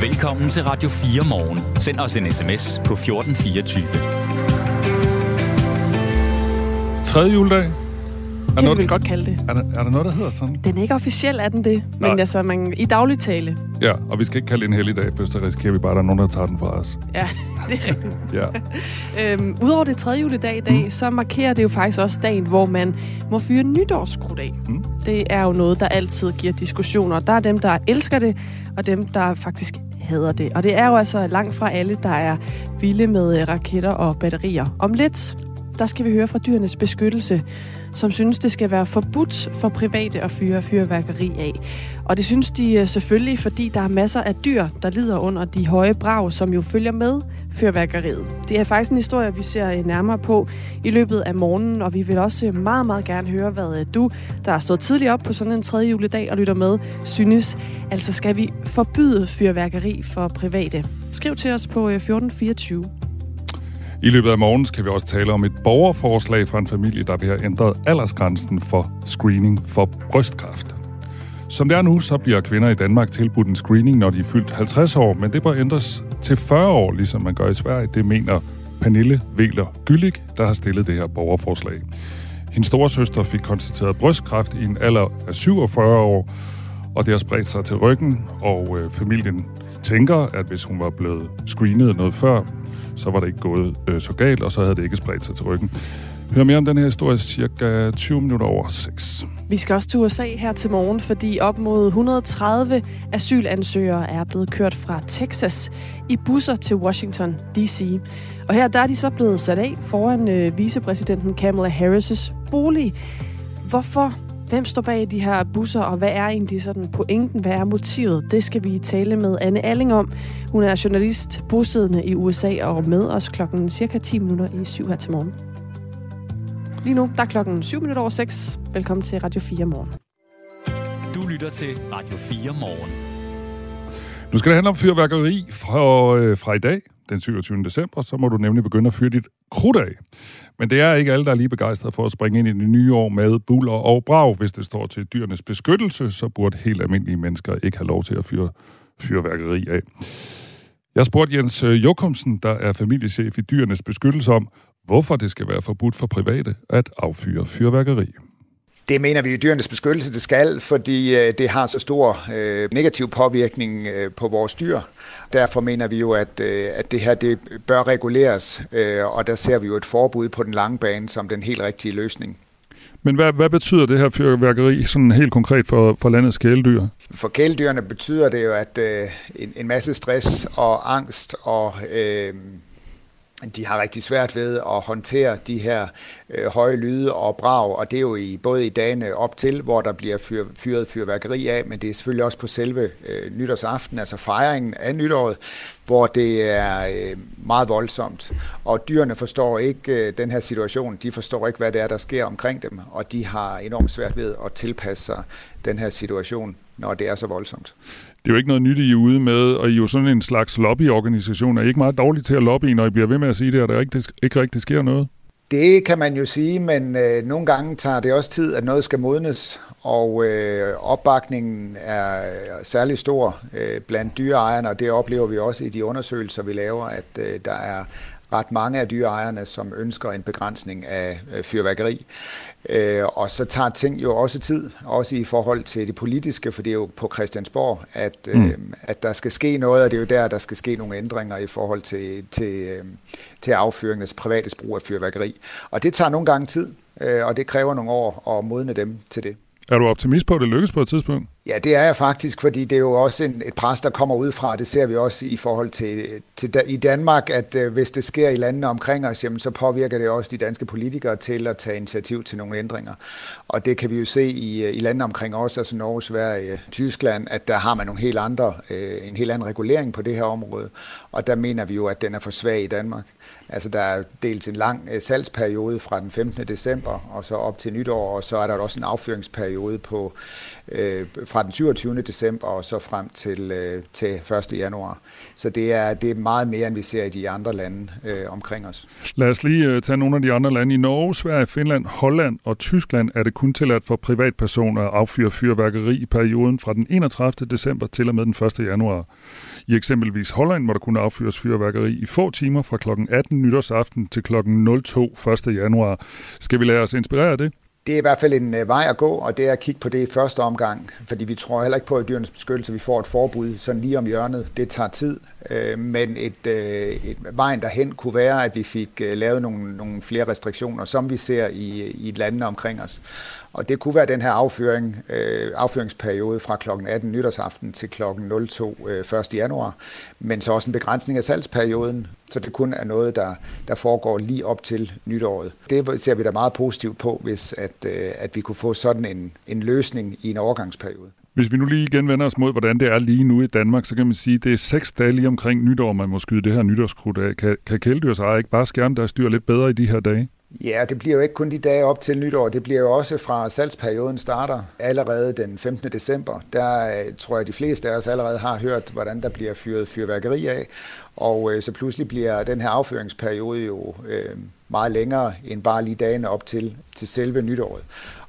Velkommen til Radio 4 morgen. Send os en sms på 1424. Tredje juledag. Er Kan noget- vi godt kalde det. Er der, er der noget, der hedder sådan? Den er ikke officiel, er den det? Men Nej. altså, man, i daglig tale. Ja, og vi skal ikke kalde det en heldig dag, for så risikerer vi bare, at der er nogen, der tager den fra os. Ja, det er rigtigt. Ja. Øhm, Udover det tredje juledag i dag, mm. så markerer det jo faktisk også dagen, hvor man må fyre nytårskrudt af. Mm. Det er jo noget, der altid giver diskussioner. Der er dem, der elsker det, og dem, der faktisk hader det. Og det er jo altså langt fra alle, der er vilde med øh, raketter og batterier. Om lidt, der skal vi høre fra dyrenes beskyttelse, som synes, det skal være forbudt for private at fyre fyrværkeri af. Og det synes de øh, selvfølgelig, fordi der er masser af dyr, der lider under de høje brag, som jo følger med fyrværkeriet. Det er faktisk en historie, vi ser øh, nærmere på i løbet af morgenen, og vi vil også øh, meget, meget gerne høre, hvad øh, du, der har stået tidligt op på sådan en tredje juledag og lytter med, synes. Altså skal vi forbyde fyrværkeri for private? Skriv til os på 1424. I løbet af morgen skal vi også tale om et borgerforslag fra en familie, der vil have ændret aldersgrænsen for screening for brystkræft. Som det er nu, så bliver kvinder i Danmark tilbudt en screening, når de er fyldt 50 år, men det bør ændres til 40 år, ligesom man gør i Sverige. Det mener Pernille Veler Gyllik, der har stillet det her borgerforslag. Hendes store søster fik konstateret brystkræft i en alder af 47 år, og det har spredt sig til ryggen, og øh, familien tænker, at hvis hun var blevet screenet noget før, så var det ikke gået øh, så galt, og så havde det ikke spredt sig til ryggen. Hør mere om den her historie cirka 20 minutter over 6. Vi skal også til USA her til morgen, fordi op mod 130 asylansøgere er blevet kørt fra Texas i busser til Washington D.C. Og her der er de så blevet sat af foran øh, vicepræsidenten Kamala Harris' bolig. Hvorfor? Hvem står bag de her busser, og hvad er egentlig sådan pointen? Hvad er motivet? Det skal vi tale med Anne Alling om. Hun er journalist bosiddende i USA og med os klokken cirka 10 minutter i syv her til morgen. Lige nu, der er klokken 7 minutter over 6. Velkommen til Radio 4 morgen. Du lytter til Radio 4 morgen. Nu skal det handle om fyrværkeri fra, øh, fra i dag, den 27. december, så må du nemlig begynde at fyre dit krudt af. Men det er ikke alle, der er lige begejstrede for at springe ind i det nye år med buller og brag. Hvis det står til dyrenes beskyttelse, så burde helt almindelige mennesker ikke have lov til at fyre fyrværkeri af. Jeg spurgte Jens øh, Jokumsen, der er familiechef i dyrenes beskyttelse, om, hvorfor det skal være forbudt for private at affyre fyrværkeri. Det mener vi i dyrenes beskyttelse, det skal, fordi øh, det har så stor øh, negativ påvirkning øh, på vores dyr. Derfor mener vi jo, at, øh, at det her det bør reguleres, øh, og der ser vi jo et forbud på den lange bane som den helt rigtige løsning. Men hvad, hvad betyder det her fyrværkeri sådan helt konkret for, for landets kæledyr? For kæledyrene betyder det jo, at øh, en, en masse stress og angst og øh, de har rigtig svært ved at håndtere de her øh, høje lyde og brag, og det er jo i, både i dagene op til, hvor der bliver fyr, fyret fyrværkeri af, men det er selvfølgelig også på selve øh, nytårsaften, altså fejringen af nytåret, hvor det er øh, meget voldsomt. Og dyrene forstår ikke øh, den her situation, de forstår ikke, hvad det er, der sker omkring dem, og de har enormt svært ved at tilpasse sig den her situation, når det er så voldsomt. Det er jo ikke noget nyt, I er ude med, og I er jo sådan en slags lobbyorganisation. Er I ikke meget dårlige til at lobby, når I bliver ved med at sige det, at der ikke, ikke rigtig sker noget? Det kan man jo sige, men øh, nogle gange tager det også tid, at noget skal modnes, og øh, opbakningen er særlig stor øh, blandt dyreejerne, og det oplever vi også i de undersøgelser, vi laver, at øh, der er ret mange af dyreejerne, som ønsker en begrænsning af øh, fyrværkeri. Øh, og så tager ting jo også tid, også i forhold til det politiske, for det er jo på Christiansborg, at, øh, mm. at der skal ske noget, og det er jo der, der skal ske nogle ændringer i forhold til, til, øh, til affyring af privates brug af fyrværkeri. Og det tager nogle gange tid, øh, og det kræver nogle år at modne dem til det. Er du optimist på, at det lykkes på et tidspunkt? Ja, det er jeg faktisk, fordi det er jo også en, et pres, der kommer ud fra. Det ser vi også i forhold til, til da, i Danmark, at øh, hvis det sker i landene omkring os, jamen, så påvirker det også de danske politikere til at tage initiativ til nogle ændringer. Og det kan vi jo se i, øh, i landene omkring os, altså Norge, Sverige, Tyskland, at der har man nogle helt andre, øh, en helt anden regulering på det her område. Og der mener vi jo, at den er for svag i Danmark. Altså der er dels en lang øh, salgsperiode fra den 15. december og så op til nytår, og så er der også en affyringsperiode på øh, fra den 27. december og så frem til, øh, til 1. januar. Så det er, det er meget mere, end vi ser i de andre lande øh, omkring os. Lad os lige øh, tage nogle af de andre lande. I Norge, Sverige, Finland, Holland og Tyskland er det kun tilladt for privatpersoner at affyre fyrværkeri i perioden fra den 31. december til og med den 1. januar. I eksempelvis Holland må der kunne affyres fyrværkeri i få timer fra kl. 18 nytårsaften til kl. 02 1. januar. Skal vi lade os inspirere af det? Det er i hvert fald en øh, vej at gå, og det er at kigge på det i første omgang, fordi vi tror heller ikke på, at dyrenes beskyttelse, vi får et forbud sådan lige om hjørnet. Det tager tid, øh, men et, øh, et vejen derhen kunne være, at vi fik øh, lavet nogle, nogle flere restriktioner, som vi ser i, i landene omkring os. Og det kunne være den her afføring, øh, fra kl. 18 nytårsaften til kl. 02 øh, 1. januar, men så også en begrænsning af salgsperioden, så det kun er noget, der, der foregår lige op til nytåret. Det ser vi da meget positivt på, hvis at, øh, at vi kunne få sådan en, en løsning i en overgangsperiode. Hvis vi nu lige igen vender os mod, hvordan det er lige nu i Danmark, så kan man sige, at det er seks dage lige omkring nytår, man må skyde det her nytårskrudt af. Kan, kan kæledyrsejere ikke bare skærme deres dyr lidt bedre i de her dage? Ja, det bliver jo ikke kun de dage op til nytår, det bliver jo også fra salgsperioden starter allerede den 15. december. Der øh, tror jeg, de fleste af os allerede har hørt, hvordan der bliver fyret fyrværkeri af, og øh, så pludselig bliver den her afføringsperiode jo øh, meget længere end bare lige dagene op til, til selve nytåret.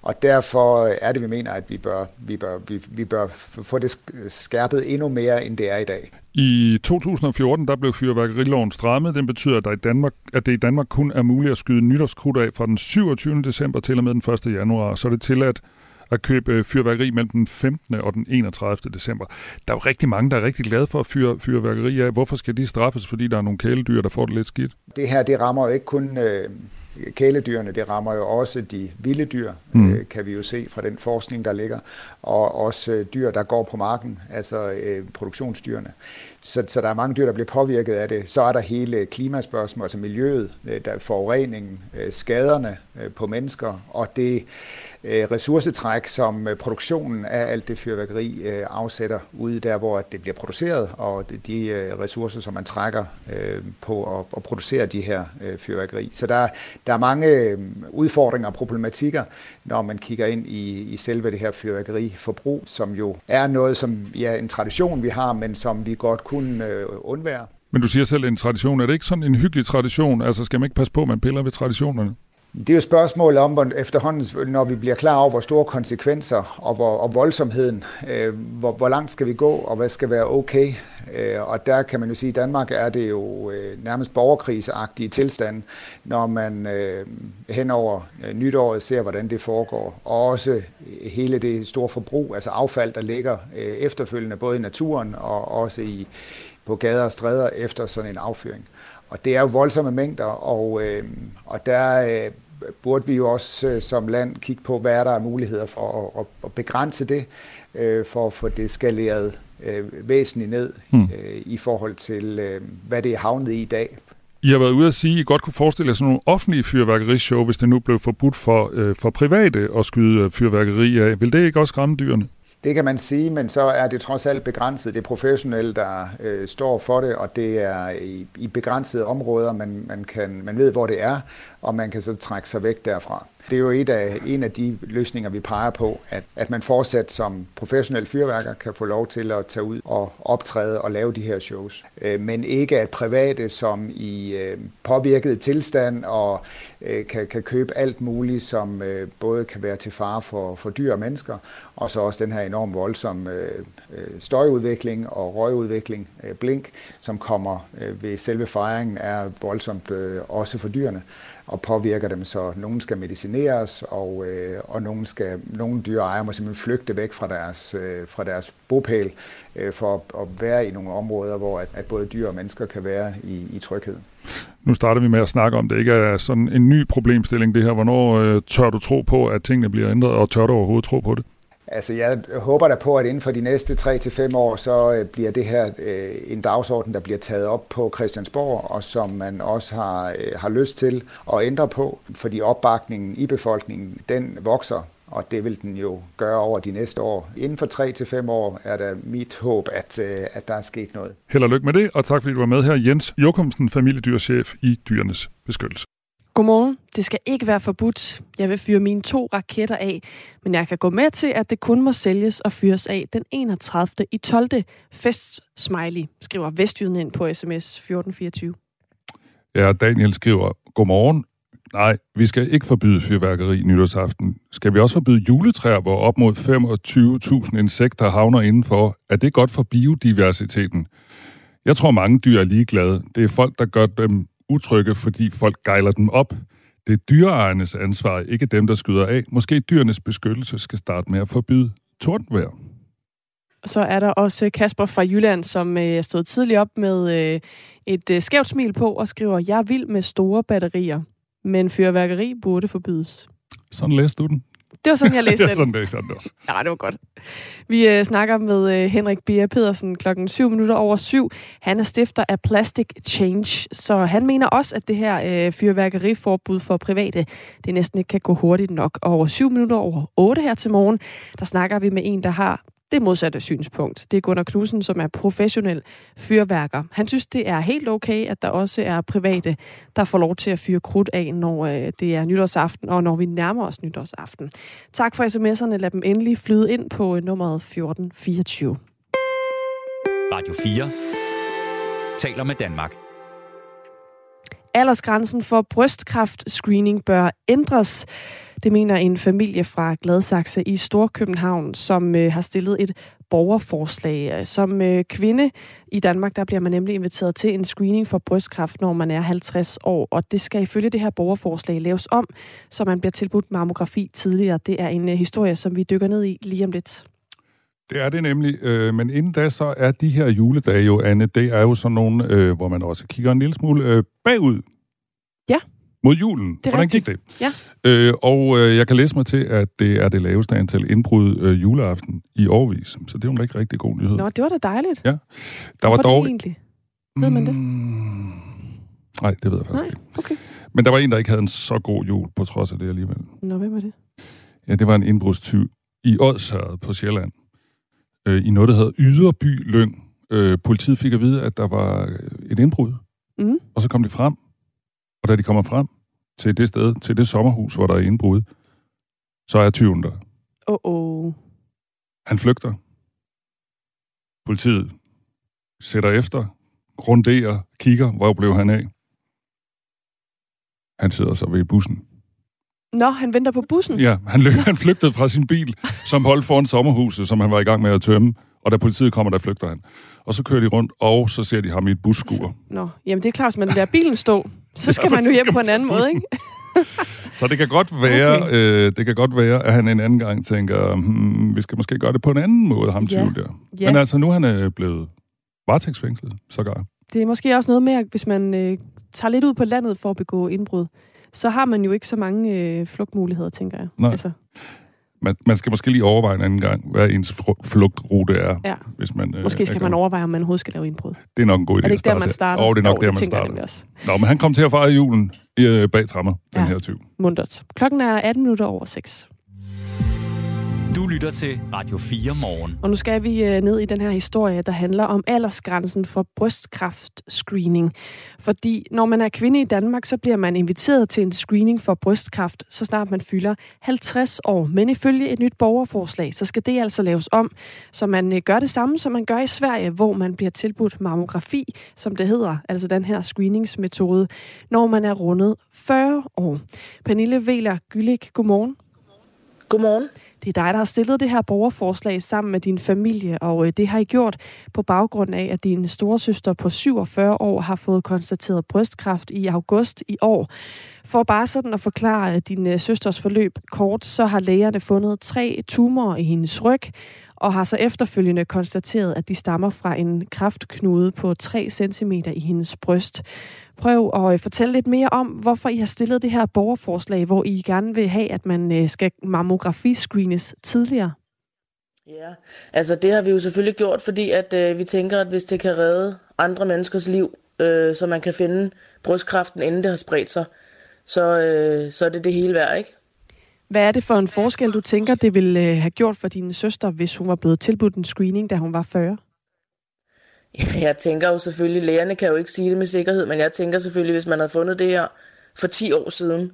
Og derfor er det, vi mener, at vi bør, vi bør, vi, vi bør få det skærpet endnu mere, end det er i dag. I 2014 der blev fyrværkeriloven strammet. Den betyder, at, der i Danmark, at det i Danmark kun er muligt at skyde nytårskrudt af fra den 27. december til og med den 1. januar. Så er det tilladt at købe fyrværkeri mellem den 15. og den 31. december. Der er jo rigtig mange, der er rigtig glade for at fyre fyrværkeri af. Hvorfor skal de straffes, fordi der er nogle kæledyr, der får det lidt skidt? Det her, det rammer jo ikke kun øh, kæledyrene, det rammer jo også de vilde dyr, mm. øh, kan vi jo se fra den forskning, der ligger, og også øh, dyr, der går på marken, altså øh, produktionsdyrene. Så, så der er mange dyr, der bliver påvirket af det. Så er der hele klimaspørgsmålet, altså miljøet, øh, der er forureningen, øh, skaderne øh, på mennesker, og det ressourcetræk, som produktionen af alt det fyrværkeri afsætter ude der, hvor det bliver produceret, og de ressourcer, som man trækker på at producere de her fyrværkeri. Så der, der er mange udfordringer og problematikker, når man kigger ind i, i selve det her fyrværkeriforbrug, som jo er noget, som ja, en tradition, vi har, men som vi godt kunne øh, undvære. Men du siger selv en tradition. Er det ikke sådan en hyggelig tradition? Altså skal man ikke passe på, at man piller ved traditionerne? Det er jo spørgsmålet om, hvor efterhånden, når vi bliver klar over, hvor store konsekvenser og, hvor, og voldsomheden, øh, hvor, hvor langt skal vi gå, og hvad skal være okay. Øh, og der kan man jo sige, at i Danmark er det jo øh, nærmest borgerkrigsagtige tilstand, når man øh, hen over øh, nytåret ser, hvordan det foregår. Og også hele det store forbrug, altså affald, der ligger øh, efterfølgende, både i naturen og også i, på gader og stræder efter sådan en affyring. Og det er jo voldsomme mængder, og, øh, og der øh, burde vi jo også øh, som land kigge på, hvad er der er muligheder for at, at begrænse det, øh, for at få det skaleret øh, væsentligt ned hmm. øh, i forhold til, øh, hvad det er havnet i i dag. I har været ude at sige, at I godt kunne forestille jer sådan nogle offentlige fyrværkerishow, hvis det nu blev forbudt for, øh, for private at skyde fyrværkeri af. Vil det ikke også ramme dyrene? Det kan man sige, men så er det trods alt begrænset. Det er professionelle, der øh, står for det, og det er i, i begrænsede områder, man, man, kan, man ved, hvor det er, og man kan så trække sig væk derfra. Det er jo et af, en af de løsninger, vi peger på, at, at man fortsat som professionel fyrværker kan få lov til at tage ud og optræde og lave de her shows. Øh, men ikke at private, som i øh, påvirket tilstand og øh, kan, kan købe alt muligt, som både kan være til fare for, for dyr og mennesker, og så også den her enormt voldsomme støjudvikling og røgudvikling, blink, som kommer ved selve fejringen, er voldsomt også for dyrene og påvirker dem, så nogen skal medicineres, og, øh, og nogen, skal, nogle dyreejere må simpelthen flygte væk fra deres, øh, fra deres bopæl øh, for at, at være i nogle områder, hvor at, at både dyr og mennesker kan være i, i tryghed. Nu starter vi med at snakke om, det ikke er sådan en ny problemstilling, det her. Hvornår øh, tør du tro på, at tingene bliver ændret, og tør du overhovedet tro på det? Altså, jeg håber da på, at inden for de næste 3-5 år, så øh, bliver det her øh, en dagsorden, der bliver taget op på Christiansborg, og som man også har, øh, har lyst til at ændre på, fordi opbakningen i befolkningen, den vokser, og det vil den jo gøre over de næste år. Inden for 3-5 år er der mit håb, at, øh, at der er sket noget. Held og lykke med det, og tak fordi du var med her, Jens Jokumsen, familiedyrchef i Dyrenes Beskyttelse. Godmorgen. Det skal ikke være forbudt. Jeg vil fyre mine to raketter af, men jeg kan gå med til, at det kun må sælges og fyres af den 31. i 12. Fest smiley, skriver Vestjyden ind på sms 1424. Ja, Daniel skriver, Godmorgen. Nej, vi skal ikke forbyde fyrværkeri nytårsaften. Skal vi også forbyde juletræer, hvor op mod 25.000 insekter havner indenfor? Er det godt for biodiversiteten? Jeg tror, mange dyr er ligeglade. Det er folk, der gør dem utrygge, fordi folk gejler dem op. Det er dyreejernes ansvar, ikke dem, der skyder af. Måske dyrenes beskyttelse skal starte med at forbyde tordenvejr. Så er der også Kasper fra Jylland, som øh, stod tidligt op med øh, et øh, skævt smil på og skriver, jeg er vild med store batterier, men fyrværkeri burde forbydes. Sådan læste du den. Det var sådan, jeg læste ja, sådan jeg den også. Ja, det var godt. Vi øh, snakker med øh, Henrik Bia Pedersen klokken 7 minutter over syv. Han er stifter af Plastic Change, så han mener også, at det her øh, fyrværkeriforbud for private, det næsten ikke kan gå hurtigt nok. Og over 7 minutter over 8 her til morgen, der snakker vi med en, der har det modsatte synspunkt. Det er Gunnar Knudsen, som er professionel fyrværker. Han synes, det er helt okay, at der også er private, der får lov til at fyre krudt af, når øh, det er nytårsaften, og når vi nærmer os nytårsaften. Tak for sms'erne. Lad dem endelig flyde ind på øh, nummeret 1424. Radio 4 taler med Danmark. Aldersgrænsen for brystkræftscreening bør ændres. Det mener en familie fra Gladsaxe i Storkøbenhavn, som øh, har stillet et borgerforslag. Som øh, kvinde i Danmark, der bliver man nemlig inviteret til en screening for brystkræft, når man er 50 år. Og det skal ifølge det her borgerforslag laves om, så man bliver tilbudt mammografi tidligere. Det er en øh, historie, som vi dykker ned i lige om lidt. Det er det nemlig, øh, men inden da så er de her juledage jo, Anne, det er jo sådan nogle, øh, hvor man også kigger en lille smule øh, bagud. Ja. Mod julen. Det Hvordan rigtigt. gik det? Ja. Øh, og øh, jeg kan læse mig til, at det er det laveste antal indbrud øh, juleaften i årvis. Så det er jo en rigtig, rigtig god nyhed. Nå, det var da dejligt. Ja. Der Hvorfor var dog... det egentlig? Ved man det? Mm, nej, det ved jeg faktisk Nej, ikke. okay. Men der var en, der ikke havde en så god jul, på trods af det alligevel. Nå, hvem var det? Ja, det var en indbrudstyv i Odsherred på Sjælland. Øh, I noget, der hedder Yderby Lyng. Øh, politiet fik at vide, at der var et indbrud. Mm. Og så kom de frem. Og da de kommer frem til det sted, til det sommerhus, hvor der er indbrud, så er tyven der. Åh, oh, oh. Han flygter. Politiet sætter efter, grunderer, kigger, hvor blev han af. Han sidder så ved bussen. Nå, han venter på bussen. Ja, han, løb, han flygtede fra sin bil, som holdt foran sommerhuset, som han var i gang med at tømme. Og da politiet kommer, der flygter han. Og så kører de rundt, og så ser de ham i et busskur. Nå, jamen det er klart, hvis man lader bilen stå, så skal Ja, man jo hjem på en anden måde, bussen. ikke? Så det kan godt være, Okay. øh, det kan godt være at han en anden gang tænker, hmm, vi skal måske gøre det på en anden måde, ham Ja. der. Ja. Men altså, nu er han øh, blevet varetægtsfængslet, sågar. Det er måske også noget med, at hvis man øh, tager lidt ud på landet for at begå indbrud, så har man jo ikke så mange øh, flugtmuligheder, tænker jeg. Nej. Altså, Man, man skal måske lige overveje en anden gang, hvad ens flugtrute er. ja. Hvis man, øh, Måske skal man overveje, om man overhovedet skal lave indbrud. Det er nok en god idé Er det ikke at der, man starter? Og det er nok Jo, der, man starter. Nå, men han kom til at fejre julen øh, bag trammer, den Ja. her tyv. Mundert. Klokken er 18 minutter over 6. Du lytter til Radio 4 morgen. Og nu skal vi øh, ned i den her historie, der handler om aldersgrænsen for brystkræftscreening. Fordi når man er kvinde i Danmark, så bliver man inviteret til en screening for brystkræft, så snart man fylder 50 år. Men ifølge et nyt borgerforslag, så skal det altså laves om, så man øh, gør det samme, som man gør i Sverige, hvor man bliver tilbudt mammografi, som det hedder, altså den her screeningsmetode, når man er rundet 40 år. Pernille Veler Gyllik, godmorgen. Godmorgen. Det er dig, der har stillet det her borgerforslag sammen med din familie, og øh, det har I gjort på baggrund af, at din storesøster på 47 år har fået konstateret brystkræft i august i år. For bare sådan at forklare øh, din øh, søsters forløb kort, så har lægerne fundet tre tumorer i hendes ryg, og har så efterfølgende konstateret, at de stammer fra en kraftknude på 3 cm i hendes bryst. Prøv at øh, fortælle lidt mere om, hvorfor I har stillet det her borgerforslag, hvor I gerne vil have, at man øh, skal mammografi-screenes tidligere. Ja, altså det har vi jo selvfølgelig gjort, fordi at øh, vi tænker, at hvis det kan redde andre menneskers liv, øh, så man kan finde brystkræften, inden det har spredt sig, så, øh, så er det det hele værd, ikke? Hvad er det for en forskel, du tænker, det ville øh, have gjort for din søster, hvis hun var blevet tilbudt en screening, da hun var 40? Jeg tænker jo selvfølgelig, lægerne kan jo ikke sige det med sikkerhed, men jeg tænker selvfølgelig, hvis man havde fundet det her for 10 år siden,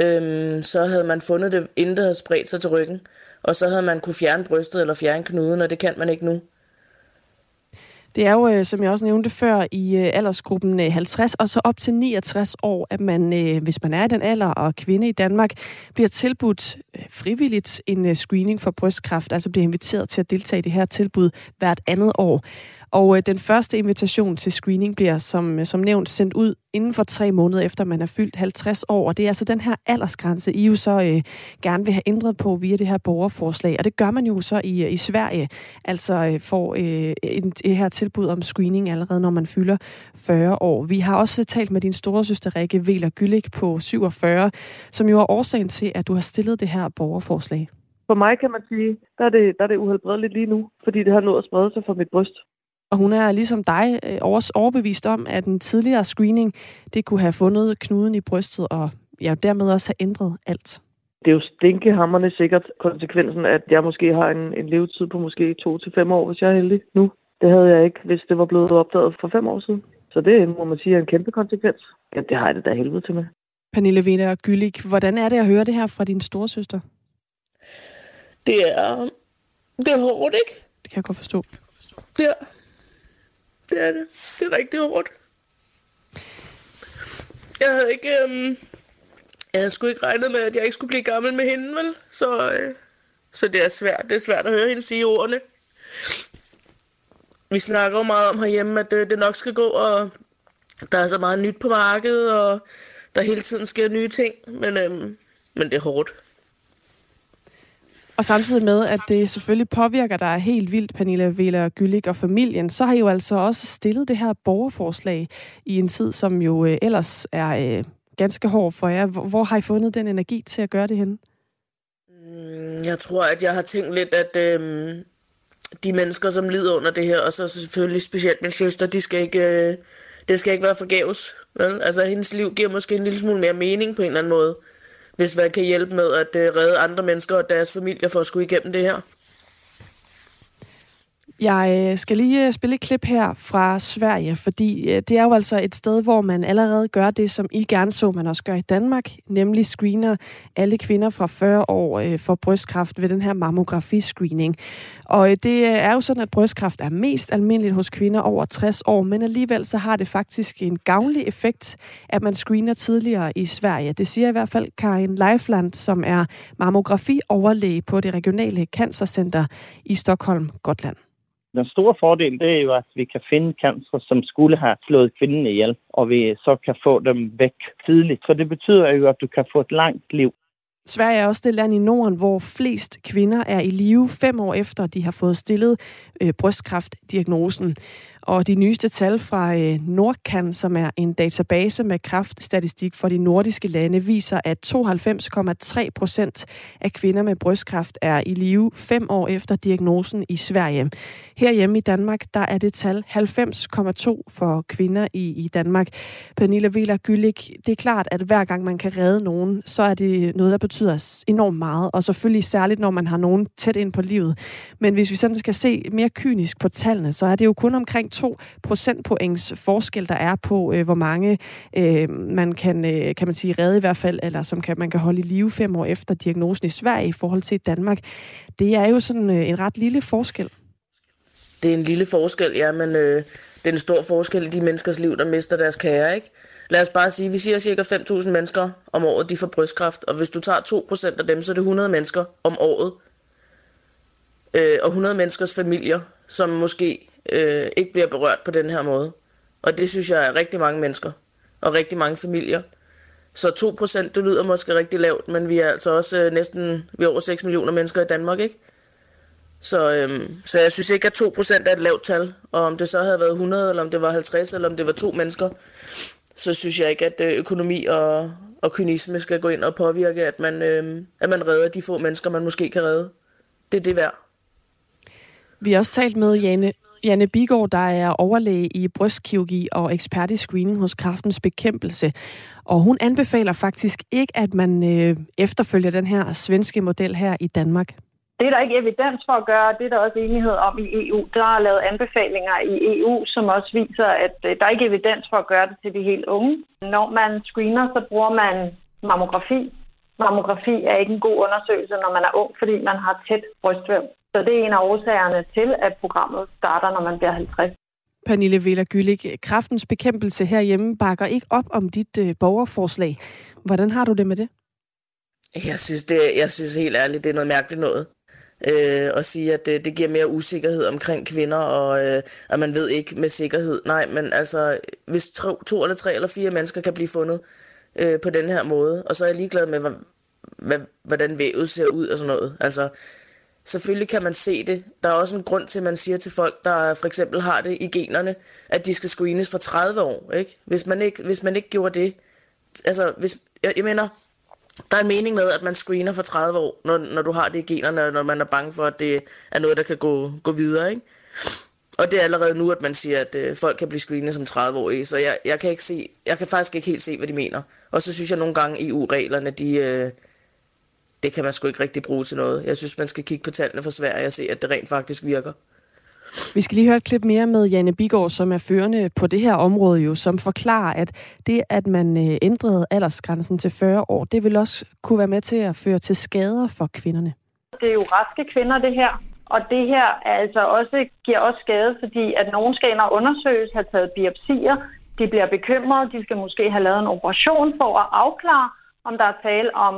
øhm, så havde man fundet det, inden det havde spredt sig til ryggen, og så havde man kunne fjerne brystet eller fjerne knuden, og det kan man ikke nu. Det er jo, øh, som jeg også nævnte før, i øh, aldersgruppen øh, 50 og så op til 69 år, at man, hvis man er i den alder og kvinde i Danmark, bliver tilbudt frivilligt en screening for brystkræft, altså bliver inviteret til at deltage i det her tilbud hvert andet år. Og øh, den første invitation til screening bliver som, øh, som nævnt sendt ud inden for tre måneder efter man er fyldt 50 år. Og det er altså den her aldersgrænse, I jo så øh, gerne vil have ændret på via det her borgerforslag. Og det gør man jo så i, øh, i Sverige. Altså øh, får øh, en, det her tilbud om screening allerede, når man fylder 40 år. Vi har også øh, talt med din store søster Rikke Veler Gyllik på 47, som jo er årsagen til, at du har stillet det her borgerforslag. For mig kan man sige, der er det, der er det uhelbredeligt lige nu, fordi det har nået at sprede sig fra mit bryst. Og hun er ligesom dig øh, overbevist om, at en tidligere screening, det kunne have fundet knuden i brystet og ja, dermed også have ændret alt. Det er jo stinkehammerne sikkert konsekvensen, at jeg måske har en, en levetid på måske to til fem år, hvis jeg er heldig nu. Det havde jeg ikke, hvis det var blevet opdaget for fem år siden. Så det må man sige er en kæmpe konsekvens. Ja, det har jeg det da helvede til med. Pernille Wiener Gyllik, hvordan er det at høre det her fra din storesøster? Det er, det er hårdt, ikke? Det kan jeg godt forstå. Ja, det er det. Det er rigtig hårdt. Jeg havde ikke... Øhm, jeg havde sgu ikke regnet med, at jeg ikke skulle blive gammel med hende, vel? Så, øh, så det er svært. Det er svært at høre hende sige ordene. Vi snakker jo meget om herhjemme, at det, det nok skal gå, og der er så meget nyt på markedet, og der hele tiden sker nye ting. Men, øhm, men det er hårdt. Og samtidig med, at det selvfølgelig påvirker dig helt vildt, Pernille Vela Gyllik og familien, så har I jo altså også stillet det her borgerforslag i en tid, som jo øh, ellers er øh, ganske hård for jer. Hvor, hvor har I fundet den energi til at gøre det henne? Mm, jeg tror, at jeg har tænkt lidt, at øh, de mennesker, som lider under det her, og så selvfølgelig specielt min søster, de skal ikke, øh, det skal ikke være forgæves. Vel? Altså, hendes liv giver måske en lille smule mere mening på en eller anden måde hvis man kan hjælpe med at øh, redde andre mennesker og deres familier for at skulle igennem det her. Jeg øh, skal lige øh, spille et klip her fra Sverige, fordi øh, det er jo altså et sted, hvor man allerede gør det, som I gerne så, man også gør i Danmark, nemlig screener alle kvinder fra 40 år for brystkræft ved den her mammografi-screening. Og det er jo sådan, at brystkræft er mest almindeligt hos kvinder over 60 år, men alligevel så har det faktisk en gavnlig effekt, at man screener tidligere i Sverige. Det siger i hvert fald Karin Leifland, som er mammografi-overlæge på det regionale cancercenter i Stockholm, Gotland. Den store fordel det er jo, at vi kan finde cancer, som skulle have slået kvinden ihjel, og vi så kan få dem væk tidligt. Så det betyder jo, at du kan få et langt liv. Sverige er også det land i Norden, hvor flest kvinder er i live fem år efter, de har fået stillet øh, brystkræftdiagnosen. Og de nyeste tal fra Nordcan, Nordkan, som er en database med kraftstatistik for de nordiske lande, viser, at 92,3 procent af kvinder med brystkræft er i live fem år efter diagnosen i Sverige. Herhjemme i Danmark, der er det tal 90,2 for kvinder i, i Danmark. Pernille Vela Gyllik, det er klart, at hver gang man kan redde nogen, så er det noget, der betyder enormt meget, og selvfølgelig særligt, når man har nogen tæt ind på livet. Men hvis vi sådan skal se mere kynisk på tallene, så er det jo kun omkring 2 procentpoints forskel, der er på, øh, hvor mange øh, man kan, øh, kan man sige, redde i hvert fald, eller som kan, man kan holde i live fem år efter diagnosen i Sverige i forhold til Danmark. Det er jo sådan øh, en ret lille forskel. Det er en lille forskel, ja, men øh, det er en stor forskel i de menneskers liv, der mister deres kære, ikke? Lad os bare sige, vi siger cirka 5.000 mennesker om året, de får brystkræft, og hvis du tager 2% af dem, så er det 100 mennesker om året. Øh, og 100 menneskers familier, som måske øh, ikke bliver berørt på den her måde. Og det synes jeg er rigtig mange mennesker og rigtig mange familier. Så 2% det lyder måske rigtig lavt, men vi er altså også øh, næsten vi er over 6 millioner mennesker i Danmark, ikke? Så, øhm, så jeg synes ikke, at 2% er et lavt tal. Og om det så havde været 100, eller om det var 50, eller om det var to mennesker, så synes jeg ikke, at øh, økonomi og, og kynisme skal gå ind og påvirke, at man, øhm, at man redder de få mennesker, man måske kan redde. Det er det værd. Vi har også talt med Jane Janne Bigård, der er overlæge i brystkirurgi og ekspert i screening hos kraftens bekæmpelse. Og hun anbefaler faktisk ikke, at man øh, efterfølger den her svenske model her i Danmark. Det er der ikke evidens for at gøre, det er der også enighed om i EU. Der er lavet anbefalinger i EU, som også viser, at øh, der er ikke evidens for at gøre det til de helt unge. Når man screener, så bruger man mammografi. Mammografi er ikke en god undersøgelse, når man er ung, fordi man har tæt brystvæv. Så det er en af årsagerne til, at programmet starter, når man bliver 50. Pernille Viller Gyllik, kraftens bekæmpelse herhjemme bakker ikke op om dit øh, borgerforslag. Hvordan har du det med det? Jeg synes, det, jeg synes helt ærligt, det er noget mærkeligt noget. Øh, at sige, at det, det giver mere usikkerhed omkring kvinder, og øh, at man ved ikke med sikkerhed. Nej, men altså, hvis to, to eller tre eller fire mennesker kan blive fundet øh, på den her måde, og så er jeg ligeglad med, hvad, hvordan vævet ser ud og sådan noget. Altså, selvfølgelig kan man se det. Der er også en grund til, at man siger til folk, der for eksempel har det i generne, at de skal screenes for 30 år. Ikke? Hvis, man ikke, hvis man ikke gjorde det, altså, hvis, jeg, jeg mener, der er en mening med, at man screener for 30 år, når, når du har det i generne, og når man er bange for, at det er noget, der kan gå, gå videre. Ikke? Og det er allerede nu, at man siger, at øh, folk kan blive screenet som 30-årige, så jeg, jeg, kan ikke se, jeg kan faktisk ikke helt se, hvad de mener. Og så synes jeg nogle gange, EU-reglerne, de, øh, det kan man sgu ikke rigtig bruge til noget. Jeg synes, man skal kigge på tallene for Sverige og se, at det rent faktisk virker. Vi skal lige høre et klip mere med Janne Bigård, som er førende på det her område jo, som forklarer, at det, at man øh, ændrede aldersgrænsen til 40 år, det vil også kunne være med til at føre til skader for kvinderne. Det er jo raske kvinder, det her. Og det her er altså også, giver også skade, fordi at nogen skal ind og undersøges, have taget biopsier, de bliver bekymrede, de skal måske have lavet en operation for at afklare, om der er tale om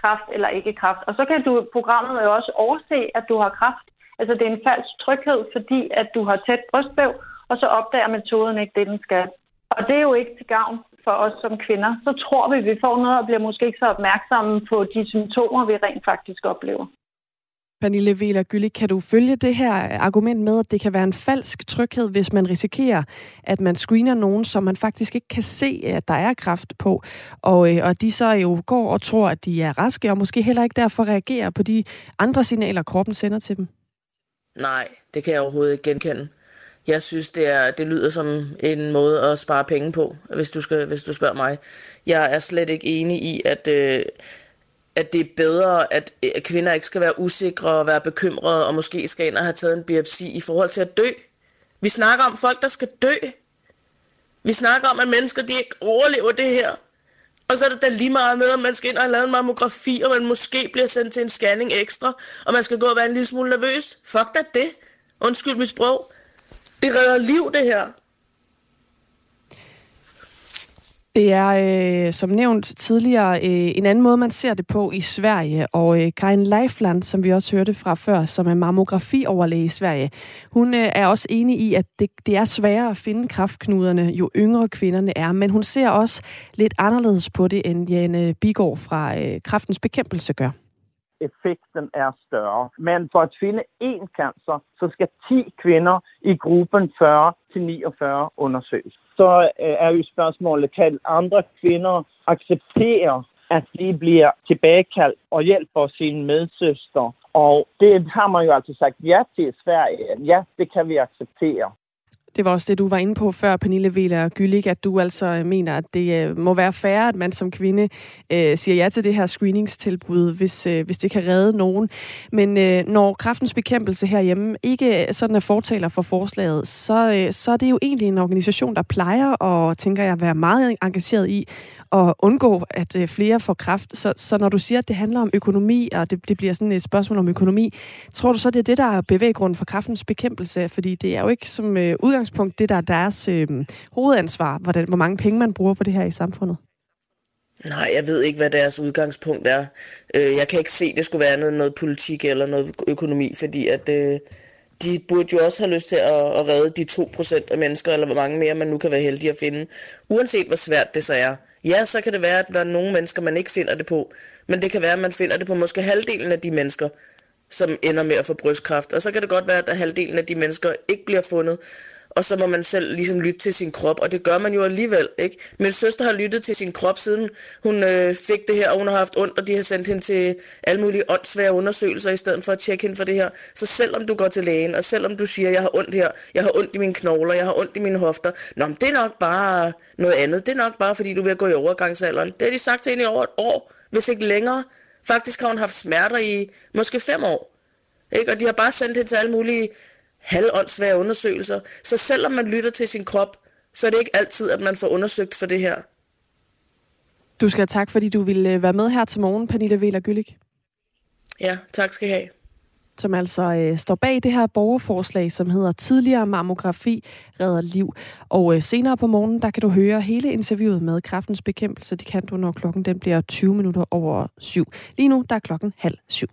kraft eller ikke kraft. Og så kan du programmet jo også overse, at du har kraft. Altså det er en falsk tryghed, fordi at du har tæt brystbæv, og så opdager metoden ikke det, den skal. Og det er jo ikke til gavn for os som kvinder. Så tror vi, at vi får noget og bliver måske ikke så opmærksomme på de symptomer, vi rent faktisk oplever. Pernille Vela Gyllig, kan du følge det her argument med, at det kan være en falsk tryghed, hvis man risikerer, at man screener nogen, som man faktisk ikke kan se, at der er kraft på, og, øh, og de så jo går og tror, at de er raske, og måske heller ikke derfor reagerer på de andre signaler, kroppen sender til dem? Nej, det kan jeg overhovedet ikke genkende. Jeg synes, det, er, det lyder som en måde at spare penge på, hvis du, skal, hvis du spørger mig. Jeg er slet ikke enig i, at... Øh, at det er bedre, at kvinder ikke skal være usikre og være bekymrede, og måske skal ind og have taget en biopsi i forhold til at dø. Vi snakker om folk, der skal dø. Vi snakker om, at mennesker de ikke overlever det her. Og så er det da lige meget med, at man skal ind og have lavet en mammografi, og man måske bliver sendt til en scanning ekstra, og man skal gå og være en lille smule nervøs. Fuck da det. Undskyld mit sprog. Det redder liv, det her. Det er, øh, som nævnt tidligere, øh, en anden måde, man ser det på i Sverige. Og øh, Karin Leifland, som vi også hørte fra før, som er mammografioverlæge i Sverige, hun øh, er også enig i, at det, det er sværere at finde kraftknuderne, jo yngre kvinderne er. Men hun ser også lidt anderledes på det, end Jane Bigård fra øh, Kraftens Bekæmpelse gør effekten er større. Men for at finde én cancer, så skal 10 kvinder i gruppen 40-49 undersøges. Så øh, er jo spørgsmålet, kan andre kvinder acceptere, at de bliver tilbagekaldt og hjælper sine medsøster? Og det har man jo altså sagt ja til i Sverige. Ja, det kan vi acceptere. Det var også det, du var inde på før, Pernille Wieler Gyllik, at du altså øh, mener, at det øh, må være fair, at man som kvinde øh, siger ja til det her screeningstilbud, hvis, øh, hvis det kan redde nogen. Men øh, når kraftens bekæmpelse herhjemme ikke øh, sådan er fortaler for forslaget, så, øh, så er det jo egentlig en organisation, der plejer og tænker jeg, at være meget engageret i at undgå, at øh, flere får kraft. Så, så når du siger, at det handler om økonomi, og det, det bliver sådan et spørgsmål om økonomi, tror du så, det er det, der er bevæggrunden for kraftens bekæmpelse? Fordi det er jo ikke som øh, udgangspunkt det, der er deres øh, hovedansvar, hvordan, hvor mange penge man bruger på det her i samfundet. Nej, jeg ved ikke, hvad deres udgangspunkt er. Øh, jeg kan ikke se, at det skulle være noget, noget politik eller noget økonomi, fordi at øh, de burde jo også have lyst til at, at redde de 2% af mennesker, eller hvor mange mere man nu kan være heldig at finde, uanset hvor svært det så er. Ja, så kan det være, at der er nogle mennesker, man ikke finder det på. Men det kan være, at man finder det på måske halvdelen af de mennesker, som ender med at få brystkræft. Og så kan det godt være, at halvdelen af de mennesker ikke bliver fundet og så må man selv ligesom lytte til sin krop, og det gør man jo alligevel, ikke? Min søster har lyttet til sin krop, siden hun øh, fik det her, og hun har haft ondt, og de har sendt hende til alle mulige åndssvære undersøgelser, i stedet for at tjekke hende for det her. Så selvom du går til lægen, og selvom du siger, jeg har ondt her, jeg har ondt i mine knogler, jeg har ondt i mine hofter, nå, men det er nok bare noget andet. Det er nok bare, fordi du vil gå i overgangsalderen. Det har de sagt til hende i over et år, hvis ikke længere. Faktisk har hun haft smerter i måske fem år. Ikke? Og de har bare sendt hende til alle mulige halvåndsvære undersøgelser. Så selvom man lytter til sin krop, så er det ikke altid, at man får undersøgt for det her. Du skal have tak, fordi du ville øh, være med her til morgen, Pernille Wieler Gyllik. Ja, tak skal I have. som altså øh, står bag det her borgerforslag, som hedder Tidligere mammografi redder liv. Og øh, senere på morgenen, der kan du høre hele interviewet med Kræftens Bekæmpelse. Det kan du, når klokken den bliver 20 minutter over syv. Lige nu, der er klokken halv syv.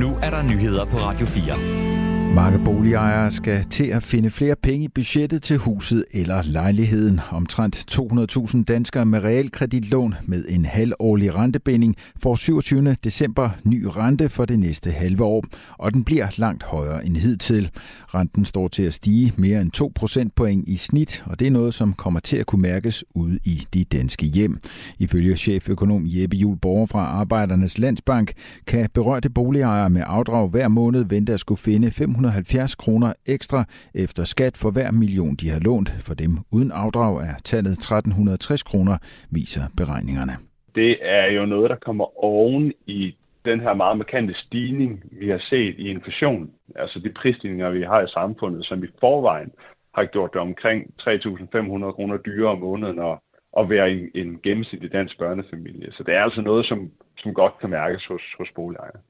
Nu er der nyheder på Radio 4. Mange boligejere skal til at finde flere penge i budgettet til huset eller lejligheden. Omtrent 200.000 danskere med realkreditlån med en halvårlig rentebinding får 27. december ny rente for det næste halve år, og den bliver langt højere end hidtil. Renten står til at stige mere end 2 procentpoint i snit, og det er noget, som kommer til at kunne mærkes ude i de danske hjem. Ifølge cheføkonom Jeppe Juhl Borger fra Arbejdernes Landsbank kan berørte boligejere med afdrag hver måned vente at skulle finde 500 770 kroner ekstra efter skat for hver million, de har lånt. For dem uden afdrag er tallet 1360 kroner, viser beregningerne. Det er jo noget, der kommer oven i den her meget markante stigning, vi har set i inflation. Altså de prisstigninger, vi har i samfundet, som i forvejen har gjort det omkring 3.500 kroner dyrere om måneden at, at være en, en gennemsnitlig dansk børnefamilie. Så det er altså noget, som, som godt kan mærkes hos, hos boligejere.